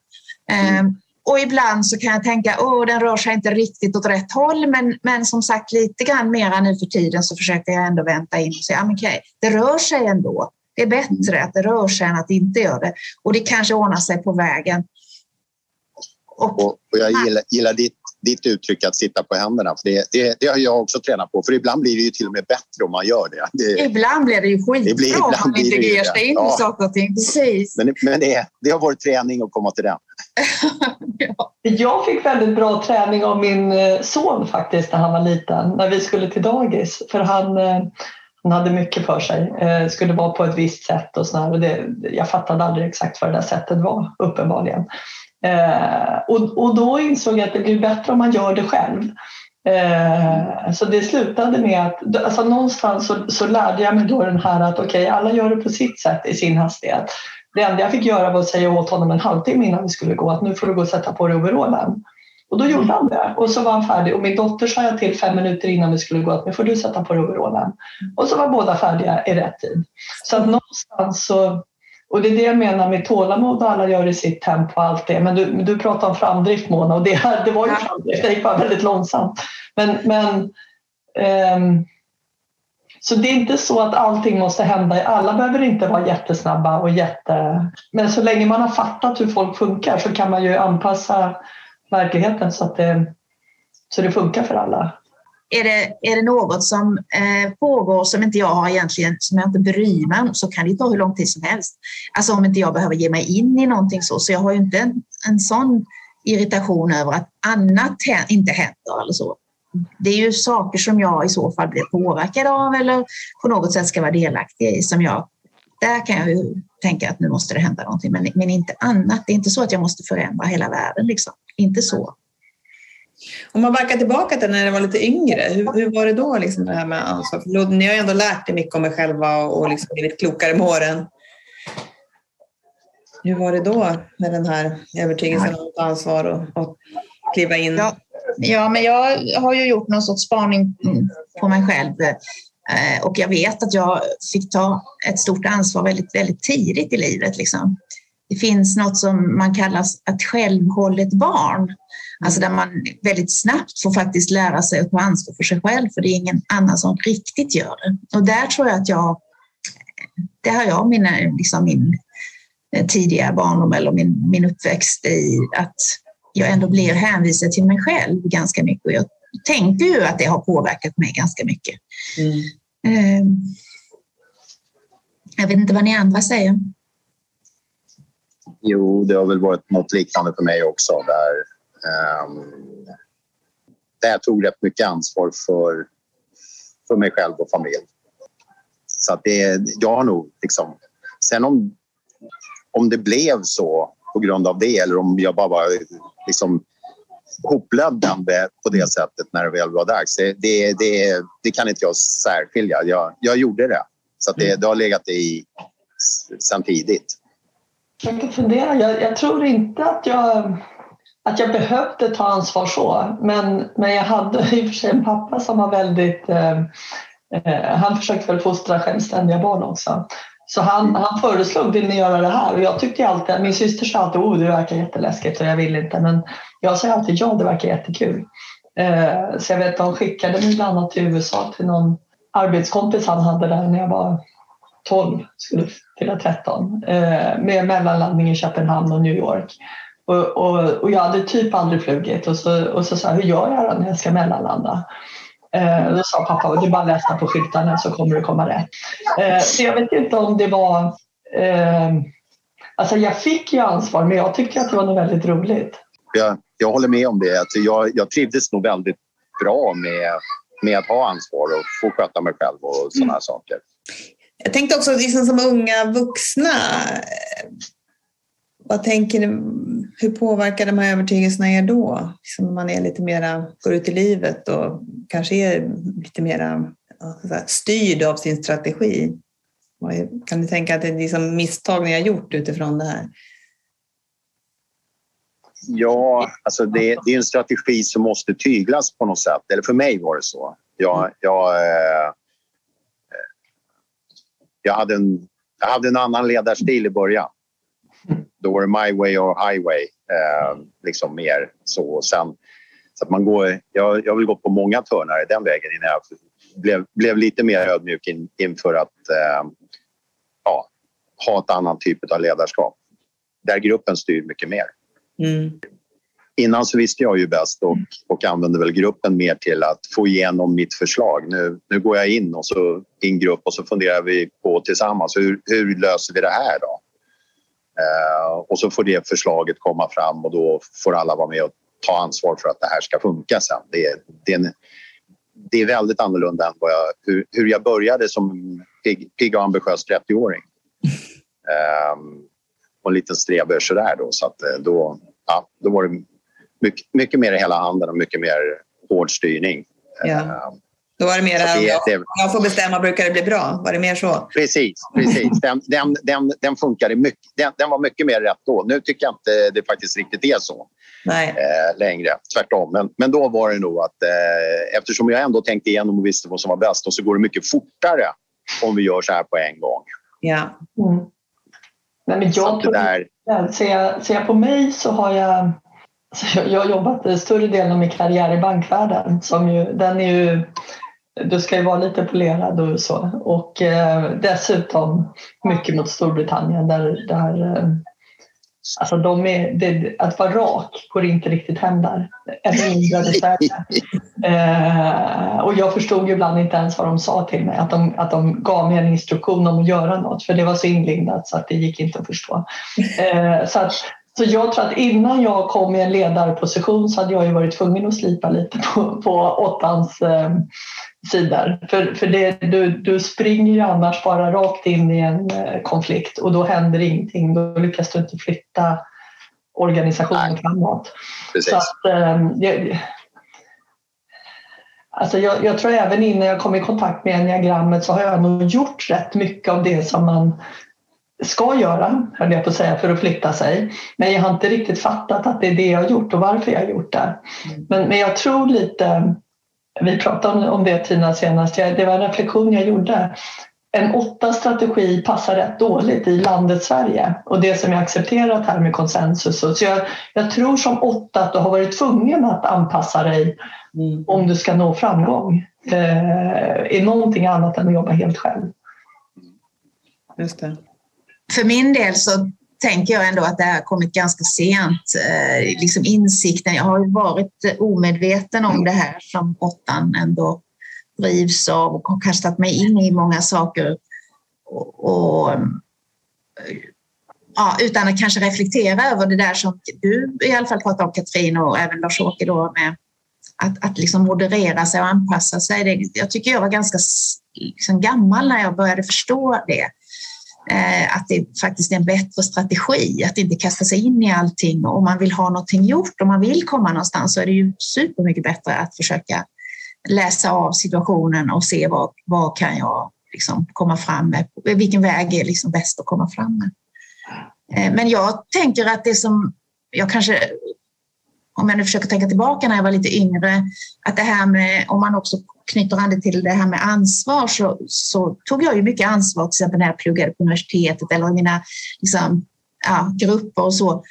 mm. um, och ibland så kan jag tänka att den rör sig inte riktigt åt rätt håll men, men som sagt lite grann mera nu för tiden så försöker jag ändå vänta in och säga att okay, det rör sig ändå. Det är bättre att det rör sig än att det inte gör det. Och det kanske ordnar sig på vägen. Och, och, jag gillar, gillar ditt ditt uttryck att sitta på händerna. För det, det, det, har jag också tränat på. För ibland blir det ju till och med bättre om man gör det. det ibland blir det ju skitbra det blir, om man inte ger sig in ja. saker och ting. Precis. Men, men det, det har varit träning att komma till den. ja. Jag fick väldigt bra träning av min eh, son faktiskt när han var liten, när vi skulle till dagis. För han, eh, hon hade mycket för sig. Eh, skulle vara på ett visst sätt och sådär. Och det, jag fattade aldrig exakt vad det där sättet var, uppenbarligen. Eh, och, och då insåg jag att det blir bättre om man gör det själv. Eh, så det slutade med att alltså någonstans så, så lärde jag mig då den här att okej, okay, alla gör det på sitt sätt i sin hastighet. Det enda jag fick göra var att säga åt honom en halvtimme innan vi skulle gå att nu får du gå och sätta på dig overallen. Och då gjorde han det och så var han färdig. Och min dotter sa jag till fem minuter innan vi skulle gå att nu får du sätta på dig overallen. Och så var båda färdiga i rätt tid. Så att någonstans så och det är det jag menar med tålamod och alla gör i sitt tempo och allt det. Men du, du pratar om framdrift Mona och det, det var ju framdrift, det gick bara väldigt långsamt. Men, men um, så det är inte så att allting måste hända. Alla behöver inte vara jättesnabba och jätte... Men så länge man har fattat hur folk funkar så kan man ju anpassa verkligheten så att det, så det funkar för alla. Är det, är det något som eh, pågår som inte jag har egentligen, som jag inte bryr mig om, så kan det ta hur lång tid som helst. Alltså om inte jag behöver ge mig in i någonting så, så jag har ju inte en, en sån irritation över att annat inte händer eller så. Det är ju saker som jag i så fall blir påverkad av eller på något sätt ska vara delaktig i som jag där kan jag ju tänka att nu måste det hända någonting, men, men inte annat. Det är inte så att jag måste förändra hela världen, liksom. inte så. Om man backar tillbaka till när ni var lite yngre, hur, hur var det då liksom det här med ansvar? För ni har ju ändå lärt er mycket om er själva och liksom blivit klokare med åren. Hur var det då med den här övertygelsen om att ansvar och, och kliva in? Ja, ja, men jag har ju gjort någon sorts spaning på mig själv eh, och jag vet att jag fick ta ett stort ansvar väldigt, väldigt tidigt i livet. Liksom. Det finns något som man kallar ett självhållet barn. Alltså där man väldigt snabbt får faktiskt lära sig att ta ansvar för sig själv, för det är ingen annan som riktigt gör det. Och där tror jag att jag, det har jag mina, liksom min eh, tidiga barndom eller min, min uppväxt i, att jag ändå blir hänvisad till mig själv ganska mycket. Och jag tänker ju att det har påverkat mig ganska mycket. Mm. Ehm, jag vet inte vad ni andra säger. Jo, det har väl varit något liknande för mig också. Där där jag tog rätt mycket ansvar för, för mig själv och familj. Så det, jag har nog liksom... Sen om, om det blev så på grund av det eller om jag bara var liksom hoplöddande på det sättet när det väl var dags. Det, det, det, det kan inte jag särskilja. Jag, jag gjorde det. Så det, mm. det har legat i sen tidigt. Jag kan fundera. Jag, jag tror inte att jag att jag behövde ta ansvar så. Men, men jag hade i och för sig en pappa som var väldigt... Eh, eh han försökte väl fostra självständiga barn också. Så han, han föreslog, vill ni göra det här? Och jag tyckte alltid, min syster sa alltid, oh det verkar jätteläskigt och jag vill inte. Men jag sa alltid, ja det verkar jättekul. Eh, så jag vet, de skickade mig bland annat till USA till någon arbetskompis han hade där när jag var 12, skulle fylla 13. Eh, med mellanlandning i Köpenhamn och New York. Och, och, och, jag hade typ aldrig flugit och så, och så sa jag, hur gör jag då när jag ska mellanlanda? Eh, då sa pappa, det är bara att läsa på skyltarna så kommer det komma rätt. Eh, så jag vet inte om det var... Eh, alltså jag fick ju ansvar men jag tyckte att det var något väldigt roligt. Jag, jag håller med om det. Alltså jag, jag trivdes nog väldigt bra med, med att ha ansvar och få sköta mig själv och sådana mm. saker. Jag tänkte också liksom som unga vuxna, vad tänker ni, hur påverkar de här övertygelserna er då? Liksom man är lite mera, går ut i livet och kanske är lite mera styrd av sin strategi. Kan ni tänka att det är liksom misstag ni har gjort utifrån det här? Ja, alltså det, det, är en strategi som måste tyglas på något sätt. Eller för mig var det så. Jag, jag, eh, jag, hade, en, jag hade en annan ledarstil i början. Då var det my way or highway. Eh, liksom mer så. Sen, så att man går, jag, jag väl gått på många törnar den vägen innan jag blev, blev lite mer ödmjuk in, inför att eh, ja, ha ett annan typ av ledarskap. Där gruppen styr mycket mer. Mm. Innan så visste jag ju bäst och, och använde väl gruppen mer till att få igenom mitt förslag. Nu, nu går jag in och så i en grupp och så funderar vi på tillsammans hur, hur löser vi det här då? Eh, och så får det förslaget komma fram och då får alla vara med och ta ansvar för att det här ska funka sen. Det är, det är, en, det är väldigt annorlunda än jag, hur, hur jag började som pigg, pigg och ambitiös 30-åring. um, och en liten strebörs sådär då. Så att eh, då, ja, då var det mycket, mycket mer i hela handen och mycket mer hård styrning. Ja. Um, då var det mer det, jag, jag får bestämma brukar det bli bra. Var det mer så? Precis. precis. Den, den, den, den funkade mycket. Den, den var mycket mer rätt då. Nu tycker jag inte det faktiskt riktigt är så Nej. Eh, längre. Tvärtom. Men, men då var det nog att eh, eftersom jag ändå tänkte igenom och visste vad som var bäst och så går det mycket fortare om vi gör så här på en gång. Ja. Mm. Nej, men jag tror, där... ser, jag, ser jag på mig så har jag jag har jobbat större delen av min karriär i bankvärlden. Som ju, den är ju du ska ju vara lite polerad och så. Och eh, dessutom mycket mot Storbritannien där, där eh, alltså de är, det, att vara rak går inte riktigt hem där. Ännu mindre i Sverige. Eh, och jag förstod ju ibland inte ens vad de sa till mig. Att de, att de gav mig en instruktion om att göra något för det var så inlindat så att det gick inte att förstå. Eh, så att, så jag tror att innan jag kom i en ledarposition så hade jag ju varit tvungen att slipa lite på, på åttans eh, sidor. För, för det, du, du springer ju annars bara rakt in i en eh, konflikt och då händer ingenting. Då lyckas du inte flytta organisationen Nej. framåt. Precis. Så att, eh, jag, alltså jag, jag, tror även innan jag kom i kontakt med enneagrammet så har jag nog gjort rätt mycket av det som man ska göra, höll jag på att säga, för att flytta sig. Men jag har inte riktigt fattat att det är det jag har gjort och varför jag har gjort det. Mm. Men, men jag tror lite vi pratade om det Tina senast, det var en reflektion jag gjorde. En åtta strategi passar rätt dåligt i landet Sverige och det som är accepterat här med konsensus. Så jag, jag tror som åtta att du har varit tvungen att anpassa dig mm. om du ska nå framgång eh, i någonting annat än att jobba helt själv. Just det. För min del så tänker jag ändå att det här kommit ganska sent. Eh, liksom insikten, jag har varit omedveten om det här som åttan ändå drivs av och har kastat mig in i många saker. Och, och eh, ja, utan att kanske reflektera över det där som du i alla fall pratar om Katrin och även Lars-Åke då med att, att liksom moderera sig och anpassa sig. Det, jag tycker jag var ganska liksom gammal när jag började förstå det. Eh, att det faktiskt är en bättre strategi att inte kasta sig in i allting. Om man vill ha någonting gjort, om man vill komma någonstans så är det ju supermycket bättre att försöka läsa av situationen och se vad, vad kan jag liksom komma fram med, vilken väg är liksom bäst att komma fram med. Eh, men jag tänker att det som jag kanske, om jag nu försöker tänka tillbaka när jag var lite yngre, att det här med om man också knyter an det till det här med ansvar så, så, tog jag ju mycket ansvar till exempel när jag pluggade på universitetet eller i mina liksom, ja, grupper och så.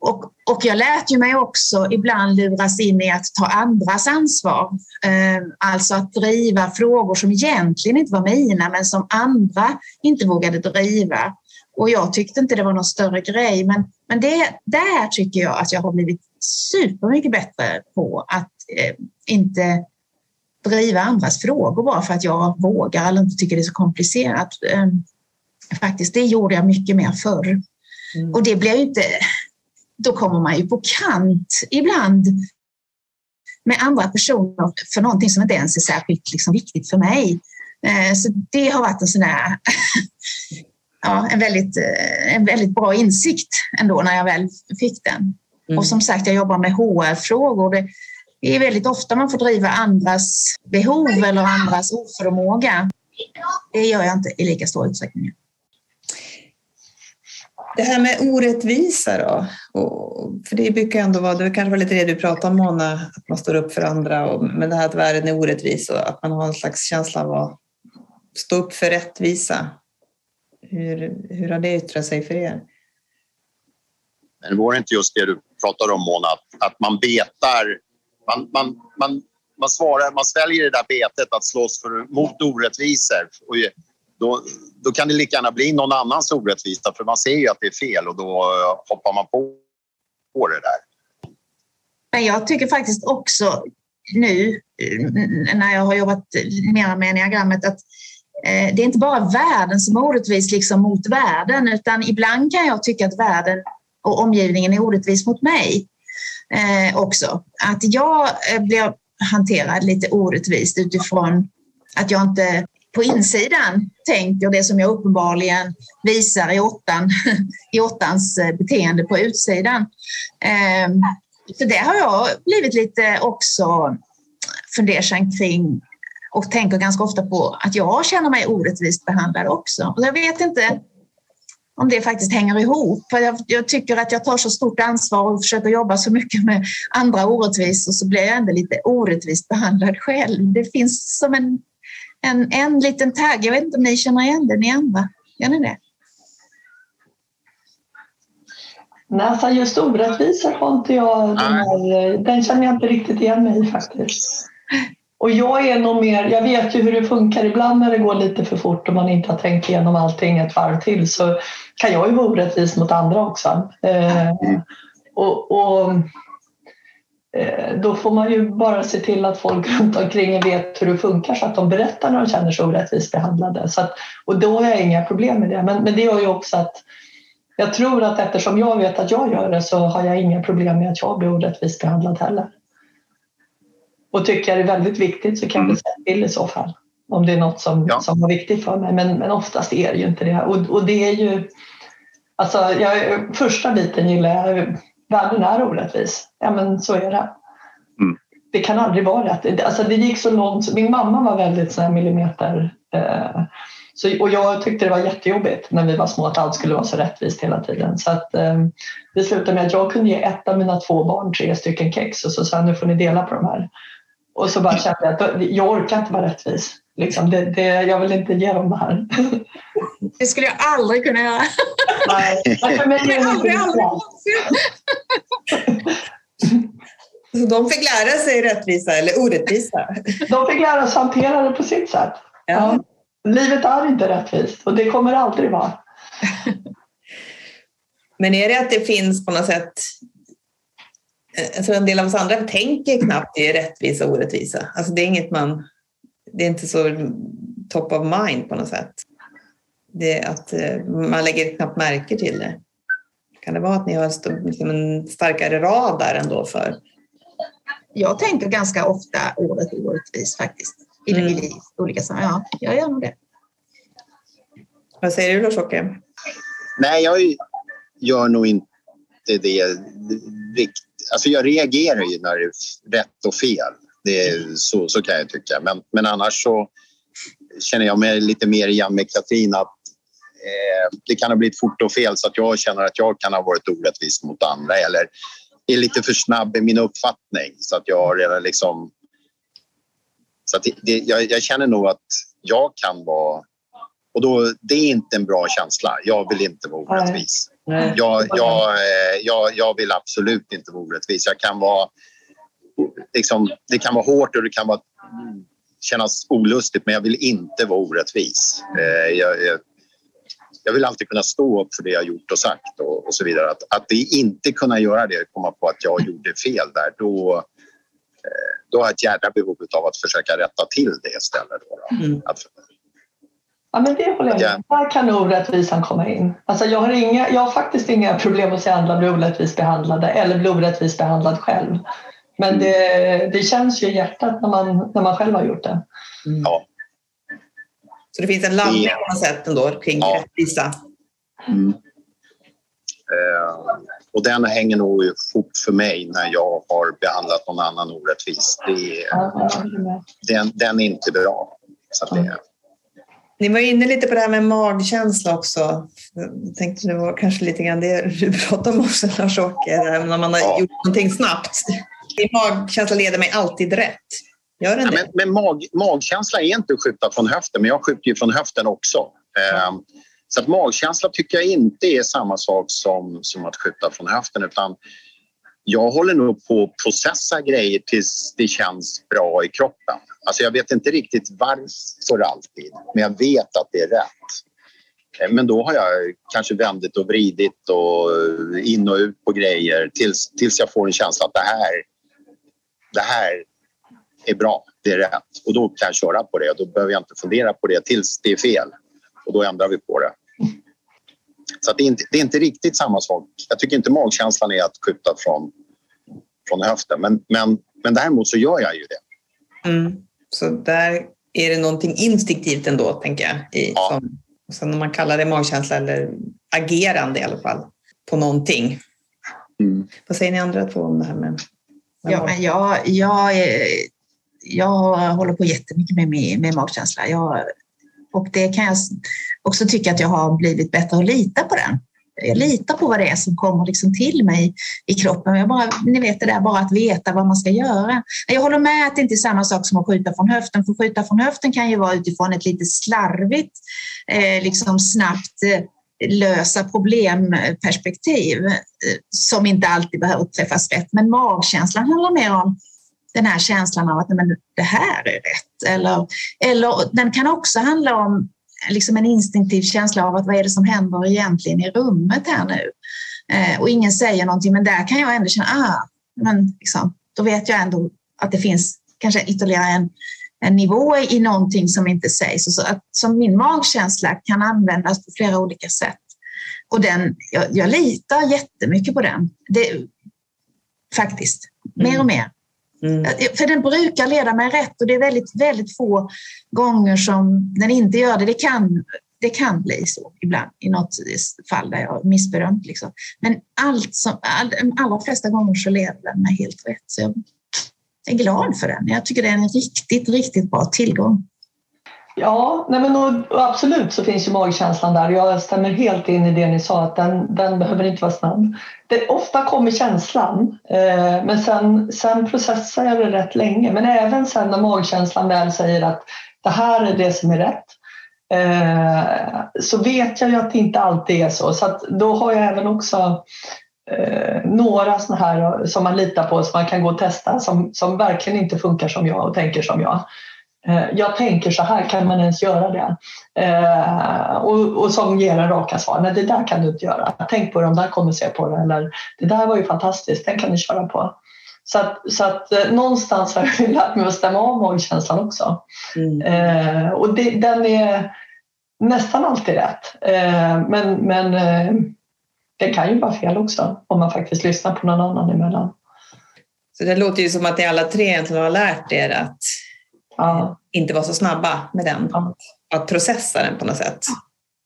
Och, och jag lät ju mig också ibland luras in i att ta andras ansvar. Eh, alltså att driva frågor som egentligen inte var mina men som andra inte vågade driva. Och jag tyckte inte det var någon större grej men, men det, där tycker jag att jag har blivit supermycket bättre på att eh, inte driva andras frågor bara för att jag vågar eller inte tycker det är så komplicerat. Ehm, faktiskt, det gjorde jag mycket mer förr. Mm. Och det blir ju inte... Då kommer man ju på kant ibland med andra personer för någonting som inte ens är särskilt liksom, viktigt för mig. Ehm, så det har varit en sån här, ja, en, väldigt, eh, en väldigt bra insikt ändå när jag väl fick den. Mm. Och som sagt, jag jobbar med HR-frågor det är väldigt ofta man får driva andras behov eller andras oförmåga. Det gör jag inte i lika stor utsträckning. Det här med orättvisa då? för det brukar ändå vara, det kanske var lite det du pratade om Mona, att man står upp för andra, och, men det här att världen är orättvis och att man har en slags känsla av att stå upp för rättvisa. Hur, hur har det yttrat sig för er? Men var det inte just det du pratade om Mona, att, att man betar man, man, man, man, svarar, man sväljer det där betet att slåss för, mot orättvisor. Och då, då kan det lika gärna bli någon annans orättvisa för man ser ju att det är fel och då eh, hoppar man på, på det där. Men jag tycker faktiskt också nu eh, när jag har jobbat mer med enneagrammet att eh, det är inte bara världen som är orättvis liksom mot världen utan ibland kan jag tycka att världen och omgivningen är orättvis mot mig eh, också. Att jag eh, blev blir hanterad lite orättvist utifrån att jag inte på insidan tänker det som jag uppenbarligen visar i, åttan, i åttans eh, beteende på utsidan. Eh, så det har jag blivit lite också fundersam kring och tänker ganska ofta på att jag känner mig orättvist behandlad också. Och jag vet inte om det faktiskt hänger ihop. För jag, jag, tycker att jag tar så stort ansvar och försöker jobba så mycket med andra orättvisor så blir jag ändå lite orättvist behandlad själv. Det finns som en, en, en liten tagg. Jag vet inte om ni känner igen det, ni andra? Gör ni det? Nej, just orättvisor har inte jag, den, här, den känner jag inte riktigt igen mig i faktiskt. Och jag är nog mer, jag vet ju hur det funkar ibland när det går lite för fort och man inte har tänkt igenom allting ett varv till så kan jag ju vara orättvis mot andra också. Eh, och, och eh, då får man ju bara se till att folk runt omkring vet hur det funkar så att de berättar när de känner sig orättvist behandlade. Så att, och då har jag inga problem med det. Men, men det gör ju också att jag tror att eftersom jag vet att jag gör det så har jag inga problem med att jag blir orättvist behandlad heller. Och tycker jag det är väldigt viktigt så kan jag säga till i så fall. Om det är något som, ja. som var viktigt för mig. Men, men oftast är det ju inte det. Och, och det är ju... Alltså, jag, första biten gillar jag. Världen är orättvis. Ja, men så är det. Mm. Det kan aldrig vara rätt. Alltså, det gick så långt. Min mamma var väldigt så millimeter... Eh, så, och jag tyckte det var jättejobbigt när vi var små att allt skulle vara så rättvist hela tiden. Så att, eh, det slutade med att jag kunde ge ett av mina två barn tre stycken kex och så sa jag nu får ni dela på de här. Och så bara kände jag att jag orkar inte vara rättvis. Liksom, det, det, jag vill inte ge dem det här. Det skulle jag aldrig kunna göra. Nej, för mig är det aldrig, aldrig. Så de fick lära sig rättvisa eller orättvisa? De fick lära sig hantera det på sitt sätt. Ja. Livet är inte rättvist och det kommer aldrig vara. Men är det att det finns på något sätt alltså en del av oss andra tänker knappt i rättvisa och orättvisa. Alltså det är inget man, det är inte så top of mind på något sätt. Det är att eh, man lägger knappt märke till det. Kan det vara att ni har liksom en starkare radar ändå för? Jag tänker ganska ofta ordet orättvis faktiskt. I, mm. i olika sammanhang. Ja, jag gör nog det. Vad säger du Lars-Åke? Nej, jag gör nog inte det riktigt alltså jag reagerar ju när det är rätt och fel. Det är, så, så kan jag tycka. Men, men annars så känner jag mig lite mer igen med Katrin att eh, det kan ha blivit fort och fel så att jag känner att jag kan ha varit orättvis mot andra eller är lite för snabb i min uppfattning så att jag redan liksom... Så att det, jag, jag, känner nog att jag kan vara... Och då, det är inte en bra känsla. Jag vill inte vara orättvis. Jag, jag, eh, jag, jag vill absolut inte vara orättvis. Jag kan vara, liksom, det kan vara hårt och det kan vara, kännas olustigt men jag vill inte vara orättvis. Eh, jag, jag, jag vill alltid kunna stå upp för det jag gjort och sagt och, och så vidare. Att, att det inte kunna göra det, komma på att jag gjorde fel där, då, eh, då har jag ett jädra behov av att försöka rätta till det istället. Då, mm. att, Ja, men det håller jag med Där kan orättvisan komma in. Alltså jag, har inga, jag har faktiskt inga problem att se andra bli orättvist behandlade eller bli orättvist behandlad själv. Men mm. det, det känns ju i hjärtat när man, när man själv har gjort det. Mm. Ja. Så det finns en landning på något sätt ändå kring ja. rättvisa? Mm. Uh, och den hänger nog ihop för mig när jag har behandlat någon annan orättvist. Det, ja, den, den är inte bra. Så det, ni var inne lite på det här med magkänsla också. Jag tänkte det var kanske lite grann det du pratade om också Lars-Åke, när man har ja. gjort någonting snabbt. Min magkänsla leder mig alltid rätt. Gör den ja, men, men mag, magkänsla är inte att skjuta från höften, men jag skjuter ju från höften också. Mm. så att magkänsla tycker jag inte är samma sak som, som att skjuta från höften utan jag håller nog på att processa grejer tills det känns bra i kroppen. Alltså jag vet inte riktigt varför alltid, men jag vet att det är rätt. Eh, men då har jag kanske vändit och vridit och eh, in och ut på grejer tills, tills jag får en känsla att det här, det här är bra, det är rätt. Och då kan jag köra på det och då behöver jag inte fundera på det tills det är fel. Och då ändrar vi på det. Så det är, inte, det, är inte, riktigt samma sak. Jag tycker inte magkänslan är att skjuta från, från höften. Men, men, men däremot så gör jag ju det. Mm. Så där är det någonting instinktivt ändå, tänker jag. I, ja. som, sen om man kallar det magkänsla eller agerande i alla fall, på någonting. Mm. Vad säger ni andra två om det här med, med ja, men jag, jag, jag håller på jättemycket med, med, med magkänsla. Jag, och det kan jag också tycka att jag har blivit bättre att lita på den. Jag litar på vad det är som kommer liksom till mig i kroppen. Jag bara, ni vet det där bara att veta vad man ska göra. Jag håller med att det inte är samma sak som att skjuta från höften, för skjuta från höften kan ju vara utifrån ett lite slarvigt, eh, liksom snabbt eh, lösa problemperspektiv eh, som inte alltid behöver träffas rätt. Men magkänslan handlar mer om den här känslan av att men, det här är rätt. Eller, eller den kan också handla om liksom en instinktiv känsla av att vad är det som händer egentligen i rummet här nu? Eh, och ingen säger någonting, men där kan jag ändå känna, ah, men liksom, då vet jag ändå att det finns kanske ytterligare en, en nivå i någonting som inte sägs. så att, som min magkänsla kan användas på flera olika sätt. Och den, jag, jag litar jättemycket på den. Det, faktiskt, mer och mer. Mm. För den brukar leda mig rätt och det är väldigt, väldigt få gånger som den inte gör det. Det kan, det kan bli så ibland i något fall där jag missbedömt. Liksom. Men allt som, all, allra flesta gånger så leder den mig helt rätt. Så jag är glad för den. Jag tycker det är en riktigt, riktigt bra tillgång. Ja, nej men och, och absolut så finns ju magkänslan där. Jag stämmer helt in i det ni sa att den, den behöver inte vara snabb. Det, ofta kommer känslan eh, men sen, sen processar jag det rätt länge. Men även sen när magkänslan väl säger att det här är det som är rätt eh, så vet jag ju att det inte alltid är så. Så att då har jag även också eh, några sådana här som man litar på som man kan gå och testa som, som verkligen inte funkar som jag och tänker som jag. Eh, jag tänker så här, kan man ens göra det? Eh, och, och som ger en raka svar, nej det där kan du inte göra. Tänk på det, de där kommer se på det. Eller det där var ju fantastiskt, den kan ni köra på. Så att, så att eh, någonstans har jag lärt mig att stämma av magkänslan också. Mm. Eh, och det, den är nästan alltid rätt. Men men det kan ju vara fel också om man faktiskt lyssnar på någon annan emellan. Så det låter ju som att ni alla tre egentligen har lärt er att ja. inte vara så snabba med den. Ja. Att processa den på något sätt.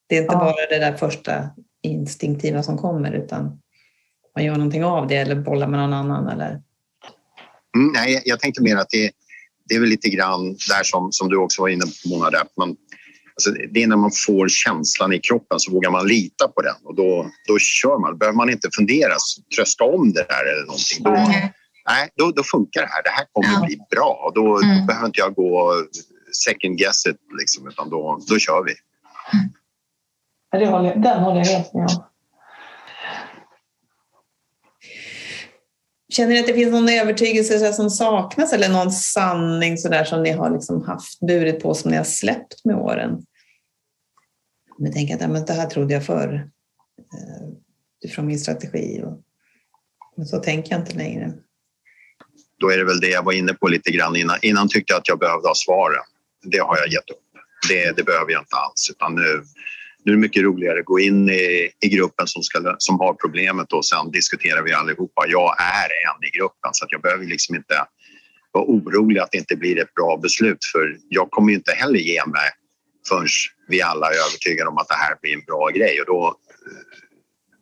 Det är inte ja. bara det där första instinktiva som kommer utan man gör någonting av det eller bollar med någon annan. Eller... Mm, nej, jag tänkte mer att det, det är väl lite grann där som, som du också var inne på Mona, där, man, alltså det är när man får känslan i kroppen så vågar man lita på den och då, då kör man. behöver man inte fundera, tröska om det där eller någonting. Då, mm nej, då, då funkar det här. Det här kommer ja. bli bra. Då, mm. då behöver inte jag gå second guess it, liksom, utan då, då kör vi. Det håller, den håller jag helt med om. Känner ni att det finns någon övertygelse som saknas eller någon sanning så där som ni har liksom haft burit på som ni har släppt med åren? Men tänker att ja, men det här trodde jag förr eh, utifrån min strategi. Och, men så tänker jag inte längre då är det väl det jag var inne på lite grann innan. Innan tyckte jag att jag behövde ha svaren. Det har jag gett upp. Det, det behöver jag inte alls. Utan nu, nu är det mycket roligare att gå in i, i gruppen som, ska, som har problemet och sen diskuterar vi allihopa. Jag är en i gruppen så att jag behöver liksom inte vara orolig att det inte blir ett bra beslut för jag kommer inte heller ge mig förrän vi alla är övertygade om att det här blir en bra grej. Och då,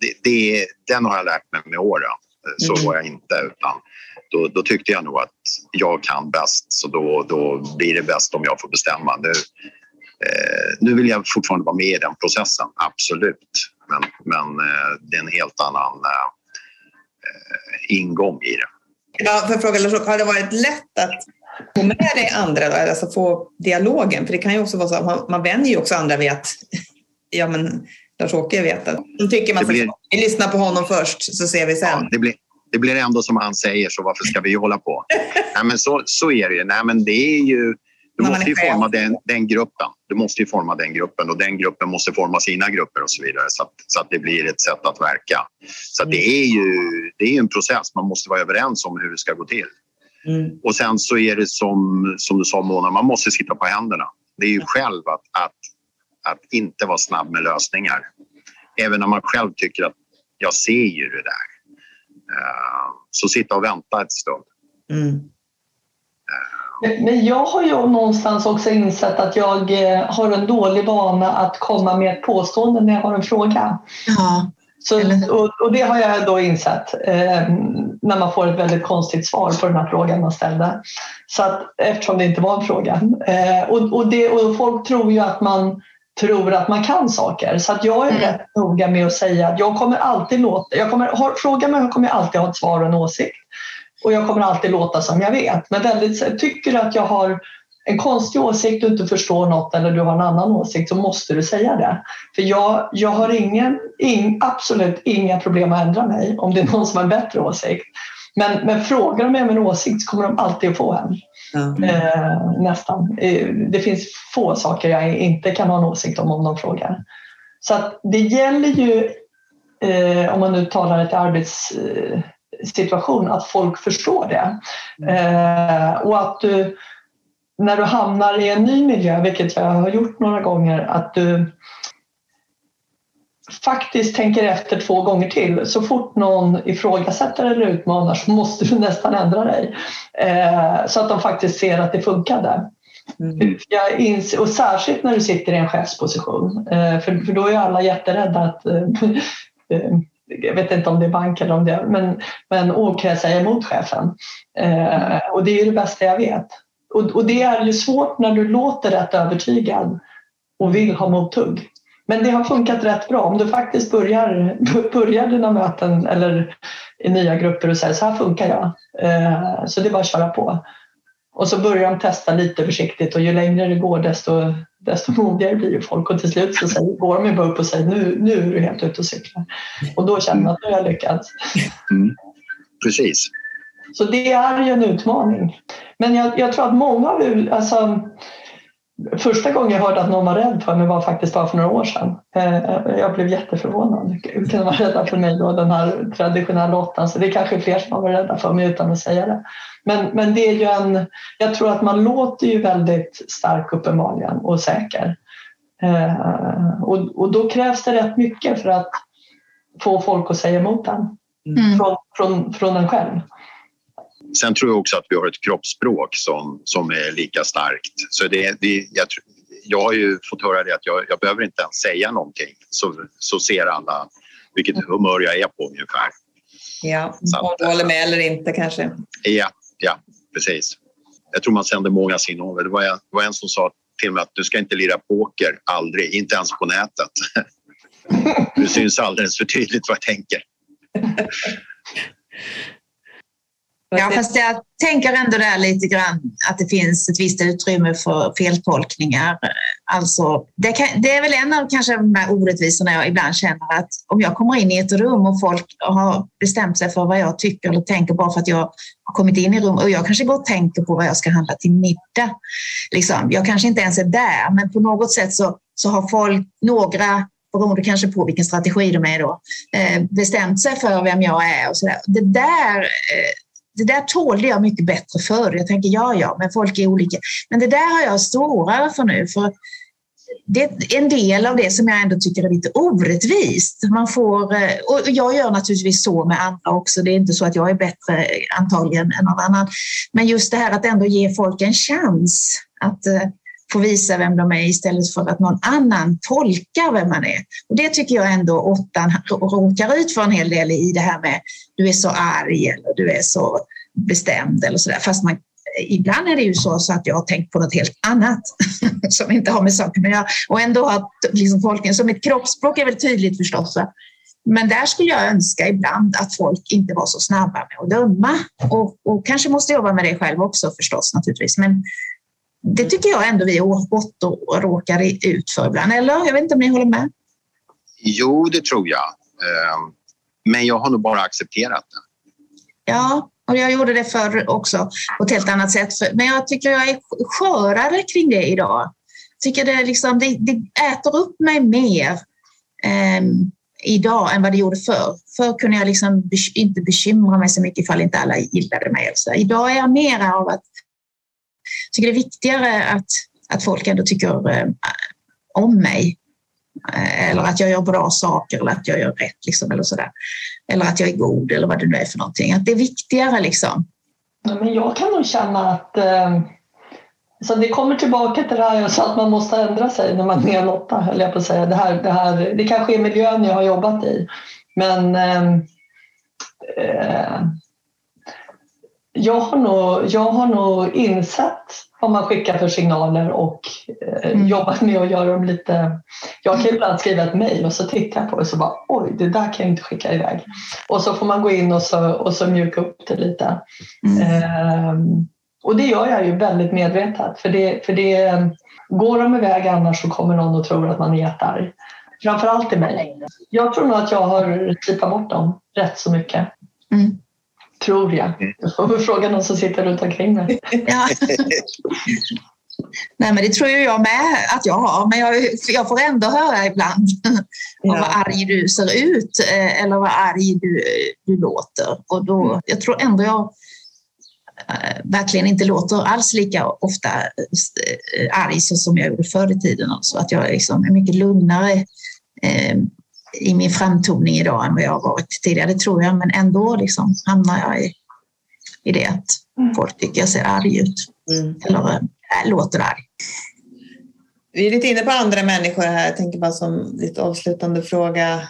det, det, den har jag lärt mig med åren. Så mm. var jag inte. Utan då, då, tyckte jag nog att jag kan bäst så då, då blir det bäst om jag får bestämma. Nu, eh, nu vill jag fortfarande vara med i den processen, absolut. Men, men eh, det är en helt annan eh, ingång i det. Ja, för fråga, har det varit lätt att få med dig andra, då? alltså få dialogen? För det kan ju också vara så att man, man vänjer ju också andra vid att ja, men Lars-Åke vet att de tycker man blir... vi lyssnar på honom först så ser vi sen. Ja, det, blir, det blir ändå som han säger, så varför ska vi hålla på? Nej, men så, så är det ju. Nej, men det är ju du måste ju forma den, den, gruppen. Du måste ju forma den gruppen och den gruppen måste forma sina grupper och så vidare så att, så att det blir ett sätt att verka. Så det är ju det är en process. Man måste vara överens om hur det ska gå till. Mm. Och sen så är det som, som du sa Mona, man måste sitta på händerna. Det är ju själv att, att, att inte vara snabb med lösningar. Även när man själv tycker att jag ser ju det där. Eh, så sitta och vänta ett stund. Mm. Men jag har ju någonstans också insett att jag eh, har en dålig vana att komma med ett påstående när jag har en fråga. Ja. Så, och, och, det har jag då insett eh, när man får ett väldigt konstigt svar på den här frågan man ställde. Så att, eftersom det inte var en fråga. Eh, och, och, det, och folk tror ju att man tror att man kan saker. Så att jag är mm. rätt noga med att säga att jag kommer alltid låta, jag kommer, har, fråga mig kommer jag alltid ha ett svar och en åsikt. Och jag kommer alltid låta som jag vet. Men väldigt, tycker du att jag har en konstig åsikt och inte förstår något eller du har en annan åsikt så måste du säga det. För jag, jag har ingen, ing, absolut inga problem att ändra mig om det är någon som har en bättre åsikt. Men, men frågar de mig om en åsikt så kommer de alltid att få en. Mm. Eh, nästan. Eh, det finns få saker jag inte kan ha en åsikt om om de frågar. Så att det gäller ju, eh, om man nu talar ett arbetssituation, att folk förstår det. Mm. Eh, och att du när du hamnar i en ny miljö, vilket jag har gjort några gånger, att du faktiskt tänker efter två gånger till. Så fort någon ifrågasätter eller utmanar så måste du nästan ändra dig. Eh, så att de faktiskt ser att det funkade. Mm. Och särskilt när du sitter i en chefsposition. Eh, för, för då är alla jätterädda att eh jag vet inte om det är bank eller om det är, men, men åh, kan jag säga emot chefen? Eh, och det är ju det bästa jag vet. Och, och det är ju svårt när du låter rätt övertygad och vill ha mothugg. Men det har funkat rätt bra. Om du faktiskt börjar, börjar dina möten eller i nya grupper och säger så här funkar jag. Eh, så det är bara att köra på. Och så börjar de testa lite försiktigt och ju längre det går desto, desto modigare blir ju folk och till slut så säger, går de ju bara upp och säger nu, nu är du helt ute och cyklar. Och då känner man att nu har jag lyckats. Mm. Precis. Så det är ju en utmaning. Men jag, jag tror att många av alltså, Första gången jag hörde att någon var rädd för mig var faktiskt bara för några år sedan. Eh, jag blev jätteförvånad. Hur kan vara rädda för mig då, den här traditionella åttan? Så det är kanske fler som har varit rädda för mig utan att säga det. Men, men det är ju en, jag tror att man låter ju väldigt stark uppenbarligen och säker. Eh, och, och då krävs det rätt mycket för att få folk att säga emot en. Mm. Från, från, från en själv. Sen tror jag också att vi har ett kroppsspråk som, som är lika starkt. Så det, det, jag, jag har ju fått höra det att jag, jag behöver inte ens säga någonting så, så ser alla vilket humör jag är på ungefär. Ja, om du håller med eller inte kanske. Ja, ja, precis. Jag tror man sänder många signaler. Det var, en, det var en som sa till mig att du ska inte lira poker, aldrig, inte ens på nätet. Det syns alldeles för tydligt vad jag tänker. Ja, fast jag tänker ändå där lite grann att det finns ett visst utrymme för feltolkningar. Alltså, det, kan, det är väl en av kanske de här orättvisorna jag ibland känner att om jag kommer in i ett rum och folk har bestämt sig för vad jag tycker eller tänker bara för att jag har kommit in i rummet och jag kanske går och tänker på vad jag ska handla till middag. Liksom, jag kanske inte ens är där, men på något sätt så, så har folk, några beroende kanske på vilken strategi de är då, eh, bestämt sig för vem jag är och så där. Det där eh, det där tålde jag mycket bättre förr. Jag tänker, ja, ja, men folk är olika. Men det där har jag svårare för nu. För det är en del av det som jag ändå tycker är lite orättvist. Man får, eh, och jag gör naturligtvis så med andra också. Det är inte så att jag är bättre eh, antagligen än någon annan. Men just det här att ändå ge folk en chans att eh, få visa vem de är istället för att någon annan tolkar vem man är. Och det tycker jag ändå åttan råkar ut för en hel del i det här med du är så arg eller du är så bestämd eller sådär. Fast man, ibland är det ju så, så att jag har tänkt på något helt annat som inte har med saken att göra. Och ändå har liksom tolkningen, så mitt kroppsspråk är väl tydligt förstås. Men där skulle jag önska ibland att folk inte var så snabba med att döma. Och, och kanske måste jobba med det själv också förstås naturligtvis. Men det tycker jag ändå vi åttor råkar ut för ibland. Eller? Jag vet inte om ni håller med? Jo, det tror jag. Ehm, men jag har nog bara accepterat det. Ja, och jag gjorde det förr också på ett helt annat sätt. Men jag tycker jag är skörare kring det idag. Jag tycker det, liksom, det, det äter upp mig mer eh, idag än vad det gjorde förr. Förr kunde jag liksom inte bekymra mig så mycket ifall inte alla gillade mig. Så idag är jag mer av att tycker det är viktigare att, att folk ändå tycker eh, om mig. Eh, eller att jag gör bra saker eller att jag gör rätt. Liksom, eller, sådär. eller att jag är god eller vad det nu är för någonting. Att det är viktigare liksom. Ja, men jag kan nog känna att eh, Så det kommer tillbaka till det här så att man måste ändra sig när man är Lotta höll jag på att säga. Det, här, det, här, det kanske är miljön jag har jobbat i. Men eh, eh, jag, har nog, jag har nog insett vad man skickar för signaler och eh, mm. jobbat med att göra dem lite... Jag kan ibland skriva ett mejl och så tittar jag på det och så bara oj, det där kan jag inte skicka iväg. Och så får man gå in och så, och så mjuka upp det lite. Mm. Eh, och det gör jag ju väldigt medvetet för det, för det går de iväg annars så kommer någon och tror att man är jättearg. Framförallt i mig. Jag tror nog att jag har slipat bort dem rätt så mycket. Mm. Tror jag. Jag får fråga någon som sitter runt omkring mig. Ja. Nej, men det tror jag med att jag har, men jag, jag får ändå höra ibland ja. vad arg du ser ut eh, eller vad arg du, du låter. Och då, mm. jag tror ändå jag äh, verkligen inte låter alls lika ofta äh, arg som jag gjorde förr i tiden. Alltså att jag liksom är mycket lugnare äh, i min framtoning idag än vad jag har varit tidigare, det tror jag, men ändå liksom hamnar jag i, i det att mm. folk tycker jag ser arg ut. Mm. Eller äh, låter arg. Vi är lite inne på andra människor här. Jag tänker bara som lite avslutande fråga.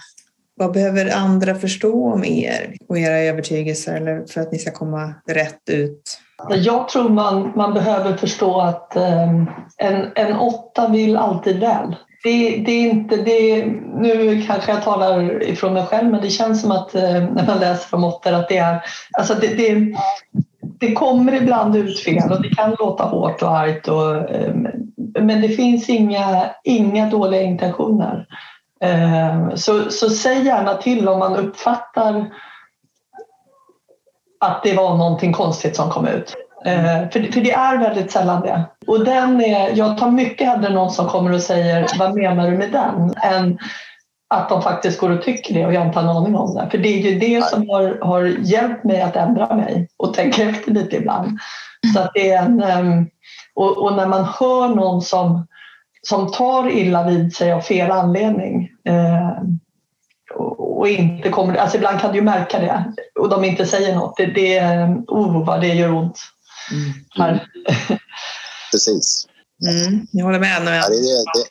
Vad behöver andra förstå om er och era övertygelser eller för att ni ska komma rätt ut? Jag tror man, man behöver förstå att um, en, en åtta vill alltid väl det, det, är inte, det, nu kanske jag talar ifrån mig själv, men det känns som att eh, när man läser om åttor att det är... Alltså det, det, det, kommer ibland ut fel och det kan låta hårt och argt. Och, eh, men det finns inga, inga dåliga intentioner. Eh, så, så säg gärna till om man uppfattar att det var någonting konstigt som kom ut. Eh, för, för det är väldigt sällan det. Och den är, jag tar mycket hellre någon som kommer och säger vad menar du med den? Än att de faktiskt går och tycker det och jag inte har en aning om det. För det är ju det som har, har hjälpt mig att ändra mig och tänka efter lite ibland. Så att det är en, ehm, och, och när man hör någon som, som tar illa vid sig av fel anledning eh, och inte kommer, alltså ibland kan du ju märka det och de inte säger något. Det, det, oh, vad det gör ont. Mm. Här. Precis. Mm, jag håller med. Ja, det, det,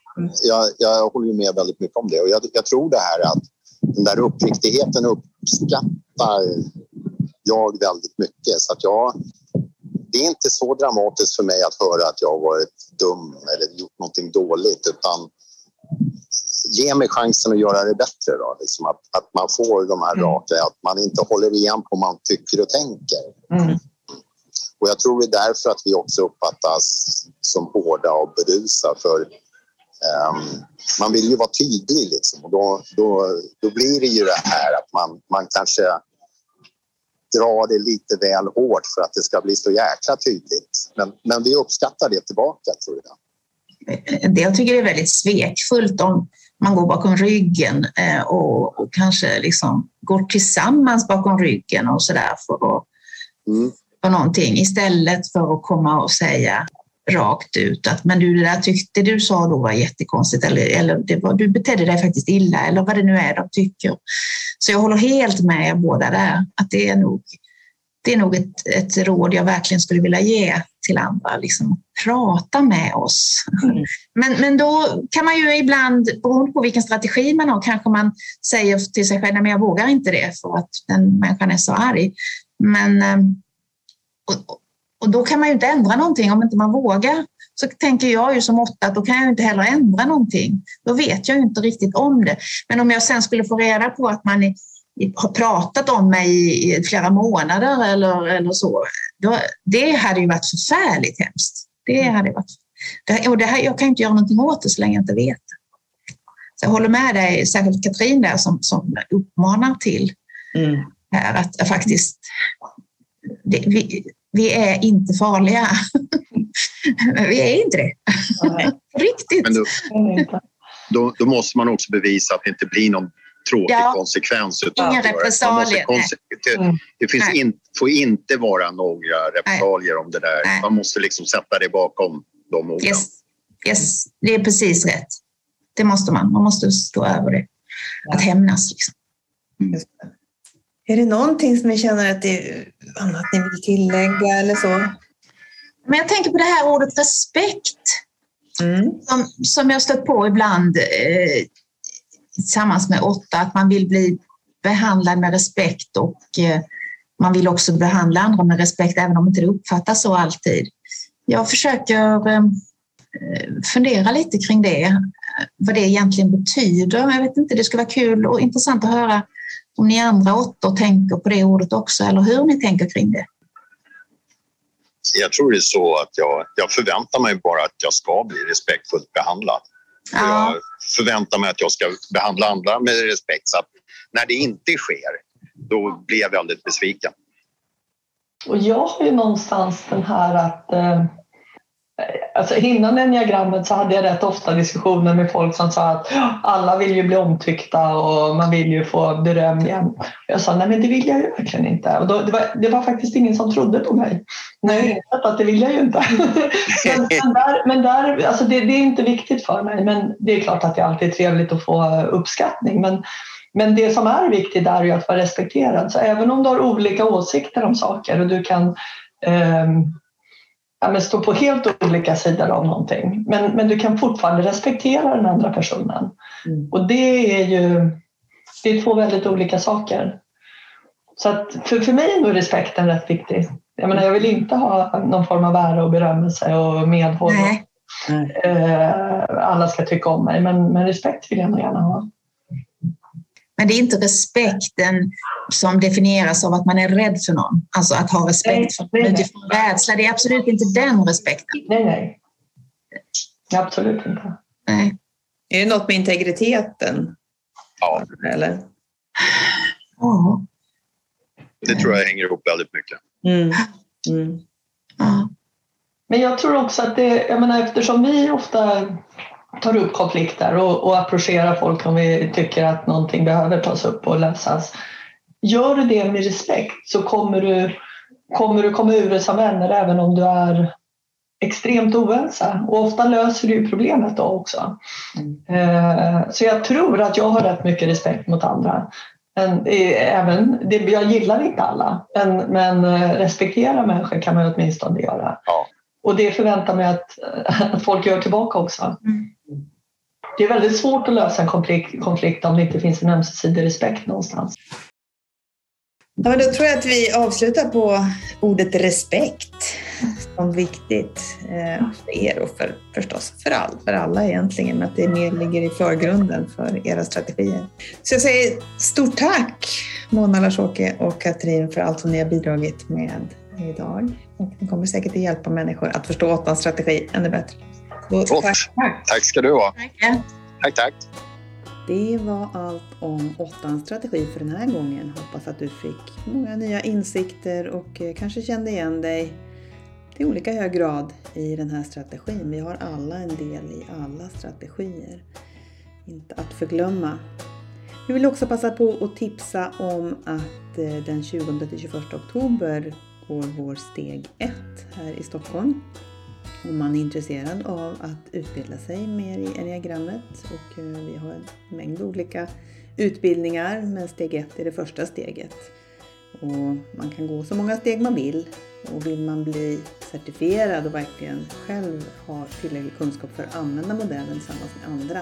jag, jag håller med väldigt mycket om det. Och jag, jag tror det här att den där uppriktigheten uppskattar jag väldigt mycket. Så att jag, det är inte så dramatiskt för mig att höra att jag har varit dum eller gjort någonting dåligt utan ge mig chansen att göra det bättre. Då. Liksom att, att man får de här mm. raka, att man inte håller igen på vad man tycker och tänker. Mm. Och jag tror det är därför att vi också uppfattas som hårda och berusa för um, man vill ju vara tydlig liksom och då, då, då blir det ju det här att man, man kanske drar det lite väl hårt för att det ska bli så jäkla tydligt. Men, men vi uppskattar det tillbaka tror jag. Det jag tycker är väldigt svekfullt om man går bakom ryggen eh, och, och kanske liksom går tillsammans bakom ryggen och så där för att mm på någonting istället för att komma och säga rakt ut att men du, det där tyckte du sa då var jättekonstigt eller, eller det var, du betedde dig faktiskt illa eller vad det nu är de tycker. Så jag håller helt med båda där, att det är nog, det är nog ett, ett råd jag verkligen skulle vilja ge till andra, liksom prata med oss. Mm. Men, men då kan man ju ibland, beroende på vilken strategi man har, kanske man säger till sig själv, men jag vågar inte det för att den människan är så arg. Men eh, och, och då kan man ju inte ändra någonting om inte man vågar. Så tänker jag ju som åtta att då kan jag inte heller ändra någonting. Då vet jag ju inte riktigt om det. Men om jag sen skulle få reda på att man har pratat om mig i flera månader eller, eller så, då, det hade ju varit förfärligt hemskt. Det mm. hade varit, det, och det här, jag kan inte göra någonting åt det så länge jag inte vet Så jag håller med dig, särskilt Katrin där som, som uppmanar till mm. här, att faktiskt det, vi, vi är inte farliga. vi är inte det. Riktigt. Men då, då, då, måste man också bevisa att det inte blir någon tråkig ja. konsekvens. Utan Inga repressalier. Det, det finns in, får inte vara några repressalier om det där. Nej. Man måste liksom sätta det bakom de orden. Yes. yes, det är precis rätt. Det måste man. Man måste stå över det. Att hämnas. Liksom. Mm. Är det någonting som ni känner att, det, annat ni vill tillägga eller så? Men jag tänker på det här ordet respekt. Mm. Som, som jag stött på ibland eh, tillsammans med åtta, att man vill bli behandlad med respekt och eh, man vill också behandla andra med respekt även om inte det uppfattas så alltid. Jag försöker eh, fundera lite kring det, vad det egentligen betyder. Jag vet inte, det skulle vara kul och intressant att höra om ni andra åttor tänker på det ordet också eller hur ni tänker kring det. Jag tror det är så att jag, jag förväntar mig bara att jag ska bli respektfullt behandlad. Ja. Jag förväntar mig att jag ska behandla andra med respekt. Så att när det inte sker, då blir jag väldigt besviken. Och jag har ju någonstans den här att eh, Alltså innan enneagrammet så hade jag rätt ofta diskussioner med folk som sa att alla vill ju bli omtyckta och man vill ju få beröm igen. Jag sa nej men det vill jag ju verkligen inte. Och då, det, var, det var faktiskt ingen som trodde på mig. Nej, att det vill jag ju inte. men, men, där, men där, alltså det, det, är inte viktigt för mig men det är klart att det alltid är trevligt att få uppskattning. Men, men det som är viktigt är ju att vara respekterad. Så även om du har olika åsikter om saker och du kan um, ja, men stå på helt olika sidor av någonting. Men, men du kan fortfarande respektera den andra personen. Mm. Och det är ju det är två väldigt olika saker. Så att för, för mig är nog respekten rätt viktig. Jag, menar, jag vill inte ha någon form av ära och berömmelse och medhåll. Nej. Eh, alla ska tycka om mig, men, men respekt vill jag nog gärna ha. Men det är inte respekten som definieras av att man är rädd för någon. Alltså att ha respekt för någon utifrån rädsla. Det är absolut inte den respekten. Nej, nej. Absolut inte. Nej. Är det något med integriteten? Ja. Eller? Ja. Det tror jag hänger ihop väldigt mycket. Mm. Mm. Ja. Men jag tror också att det, jag menar eftersom vi ofta tar upp konflikter och, och approcherar folk om vi tycker att någonting behöver tas upp och lösas. Gör du det med respekt så kommer du, kommer du komma ur det som vänner även om du är extremt oense. Och ofta löser du problemet då också. Mm. Eh, så jag tror att jag har rätt mycket respekt mot andra. Men, även, det, jag gillar inte alla, men, men eh, respektera människor kan man åtminstone göra. Ja. Och det förväntar mig att, att folk gör tillbaka också. Mm. Det är väldigt svårt att lösa en konflikt, konflikt om det inte finns en ömsesidig respekt någonstans. Ja, men då tror jag att vi avslutar på ordet respekt som viktigt eh, för er och för, förstås för, all, för alla egentligen, att det mer ligger i förgrunden för era strategier. Så jag säger stort tack Mona Larsåke och Katrin för allt som ni har bidragit med idag. Och det kommer säkert att hjälpa människor att förstå åttans strategi ännu bättre. Tack, tack. tack ska du ha. Tack. Tack, tack. Det var allt om åttans strategi för den här gången. Hoppas att du fick många nya insikter och eh, kanske kände igen dig till olika hög grad i den här strategin. Vi har alla en del i alla strategier. Inte att förglömma. Vi vill också passa på att tipsa om att eh, den 20-21 oktober går vår steg 1 här i Stockholm om man är intresserad av att utbilda sig mer i enneagrammet. Och eh, vi har en mängd olika utbildningar men steg ett är det första steget. Och man kan gå så många steg man vill och vill man bli certifierad och verkligen själv ha tillräcklig kunskap för att använda modellen tillsammans med andra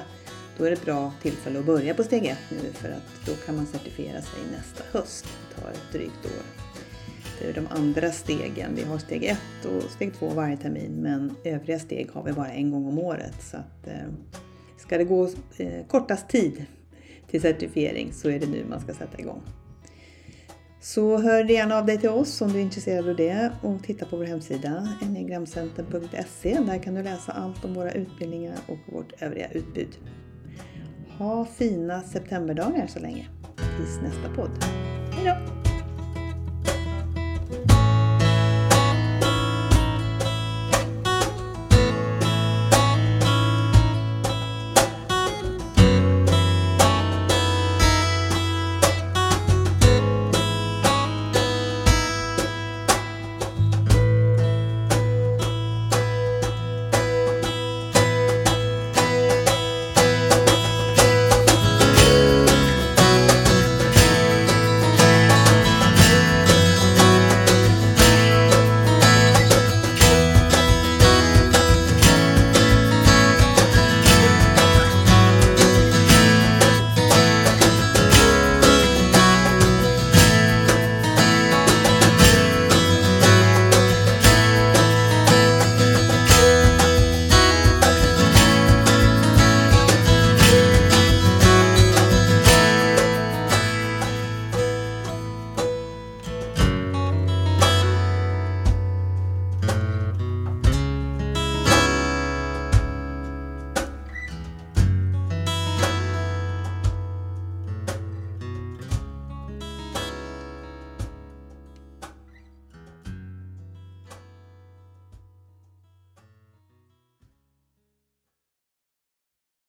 då är det ett bra tillfälle att börja på steg ett nu för att då kan man certifiera sig nästa höst. Det tar ett drygt år de andra stegen. Vi har steg 1 och steg 2 varje termin men övriga steg har vi bara en gång om året. Så att, eh, ska det gå eh, kortast tid till certifiering så är det nu man ska sätta igång. Så hör gärna av dig till oss om du är intresserad av det och titta på vår hemsida enneagramcenter.se. Där kan du läsa allt om våra utbildningar och vårt övriga utbud. Ha fina septemberdagar så länge. Tills nästa podd. Hejdå!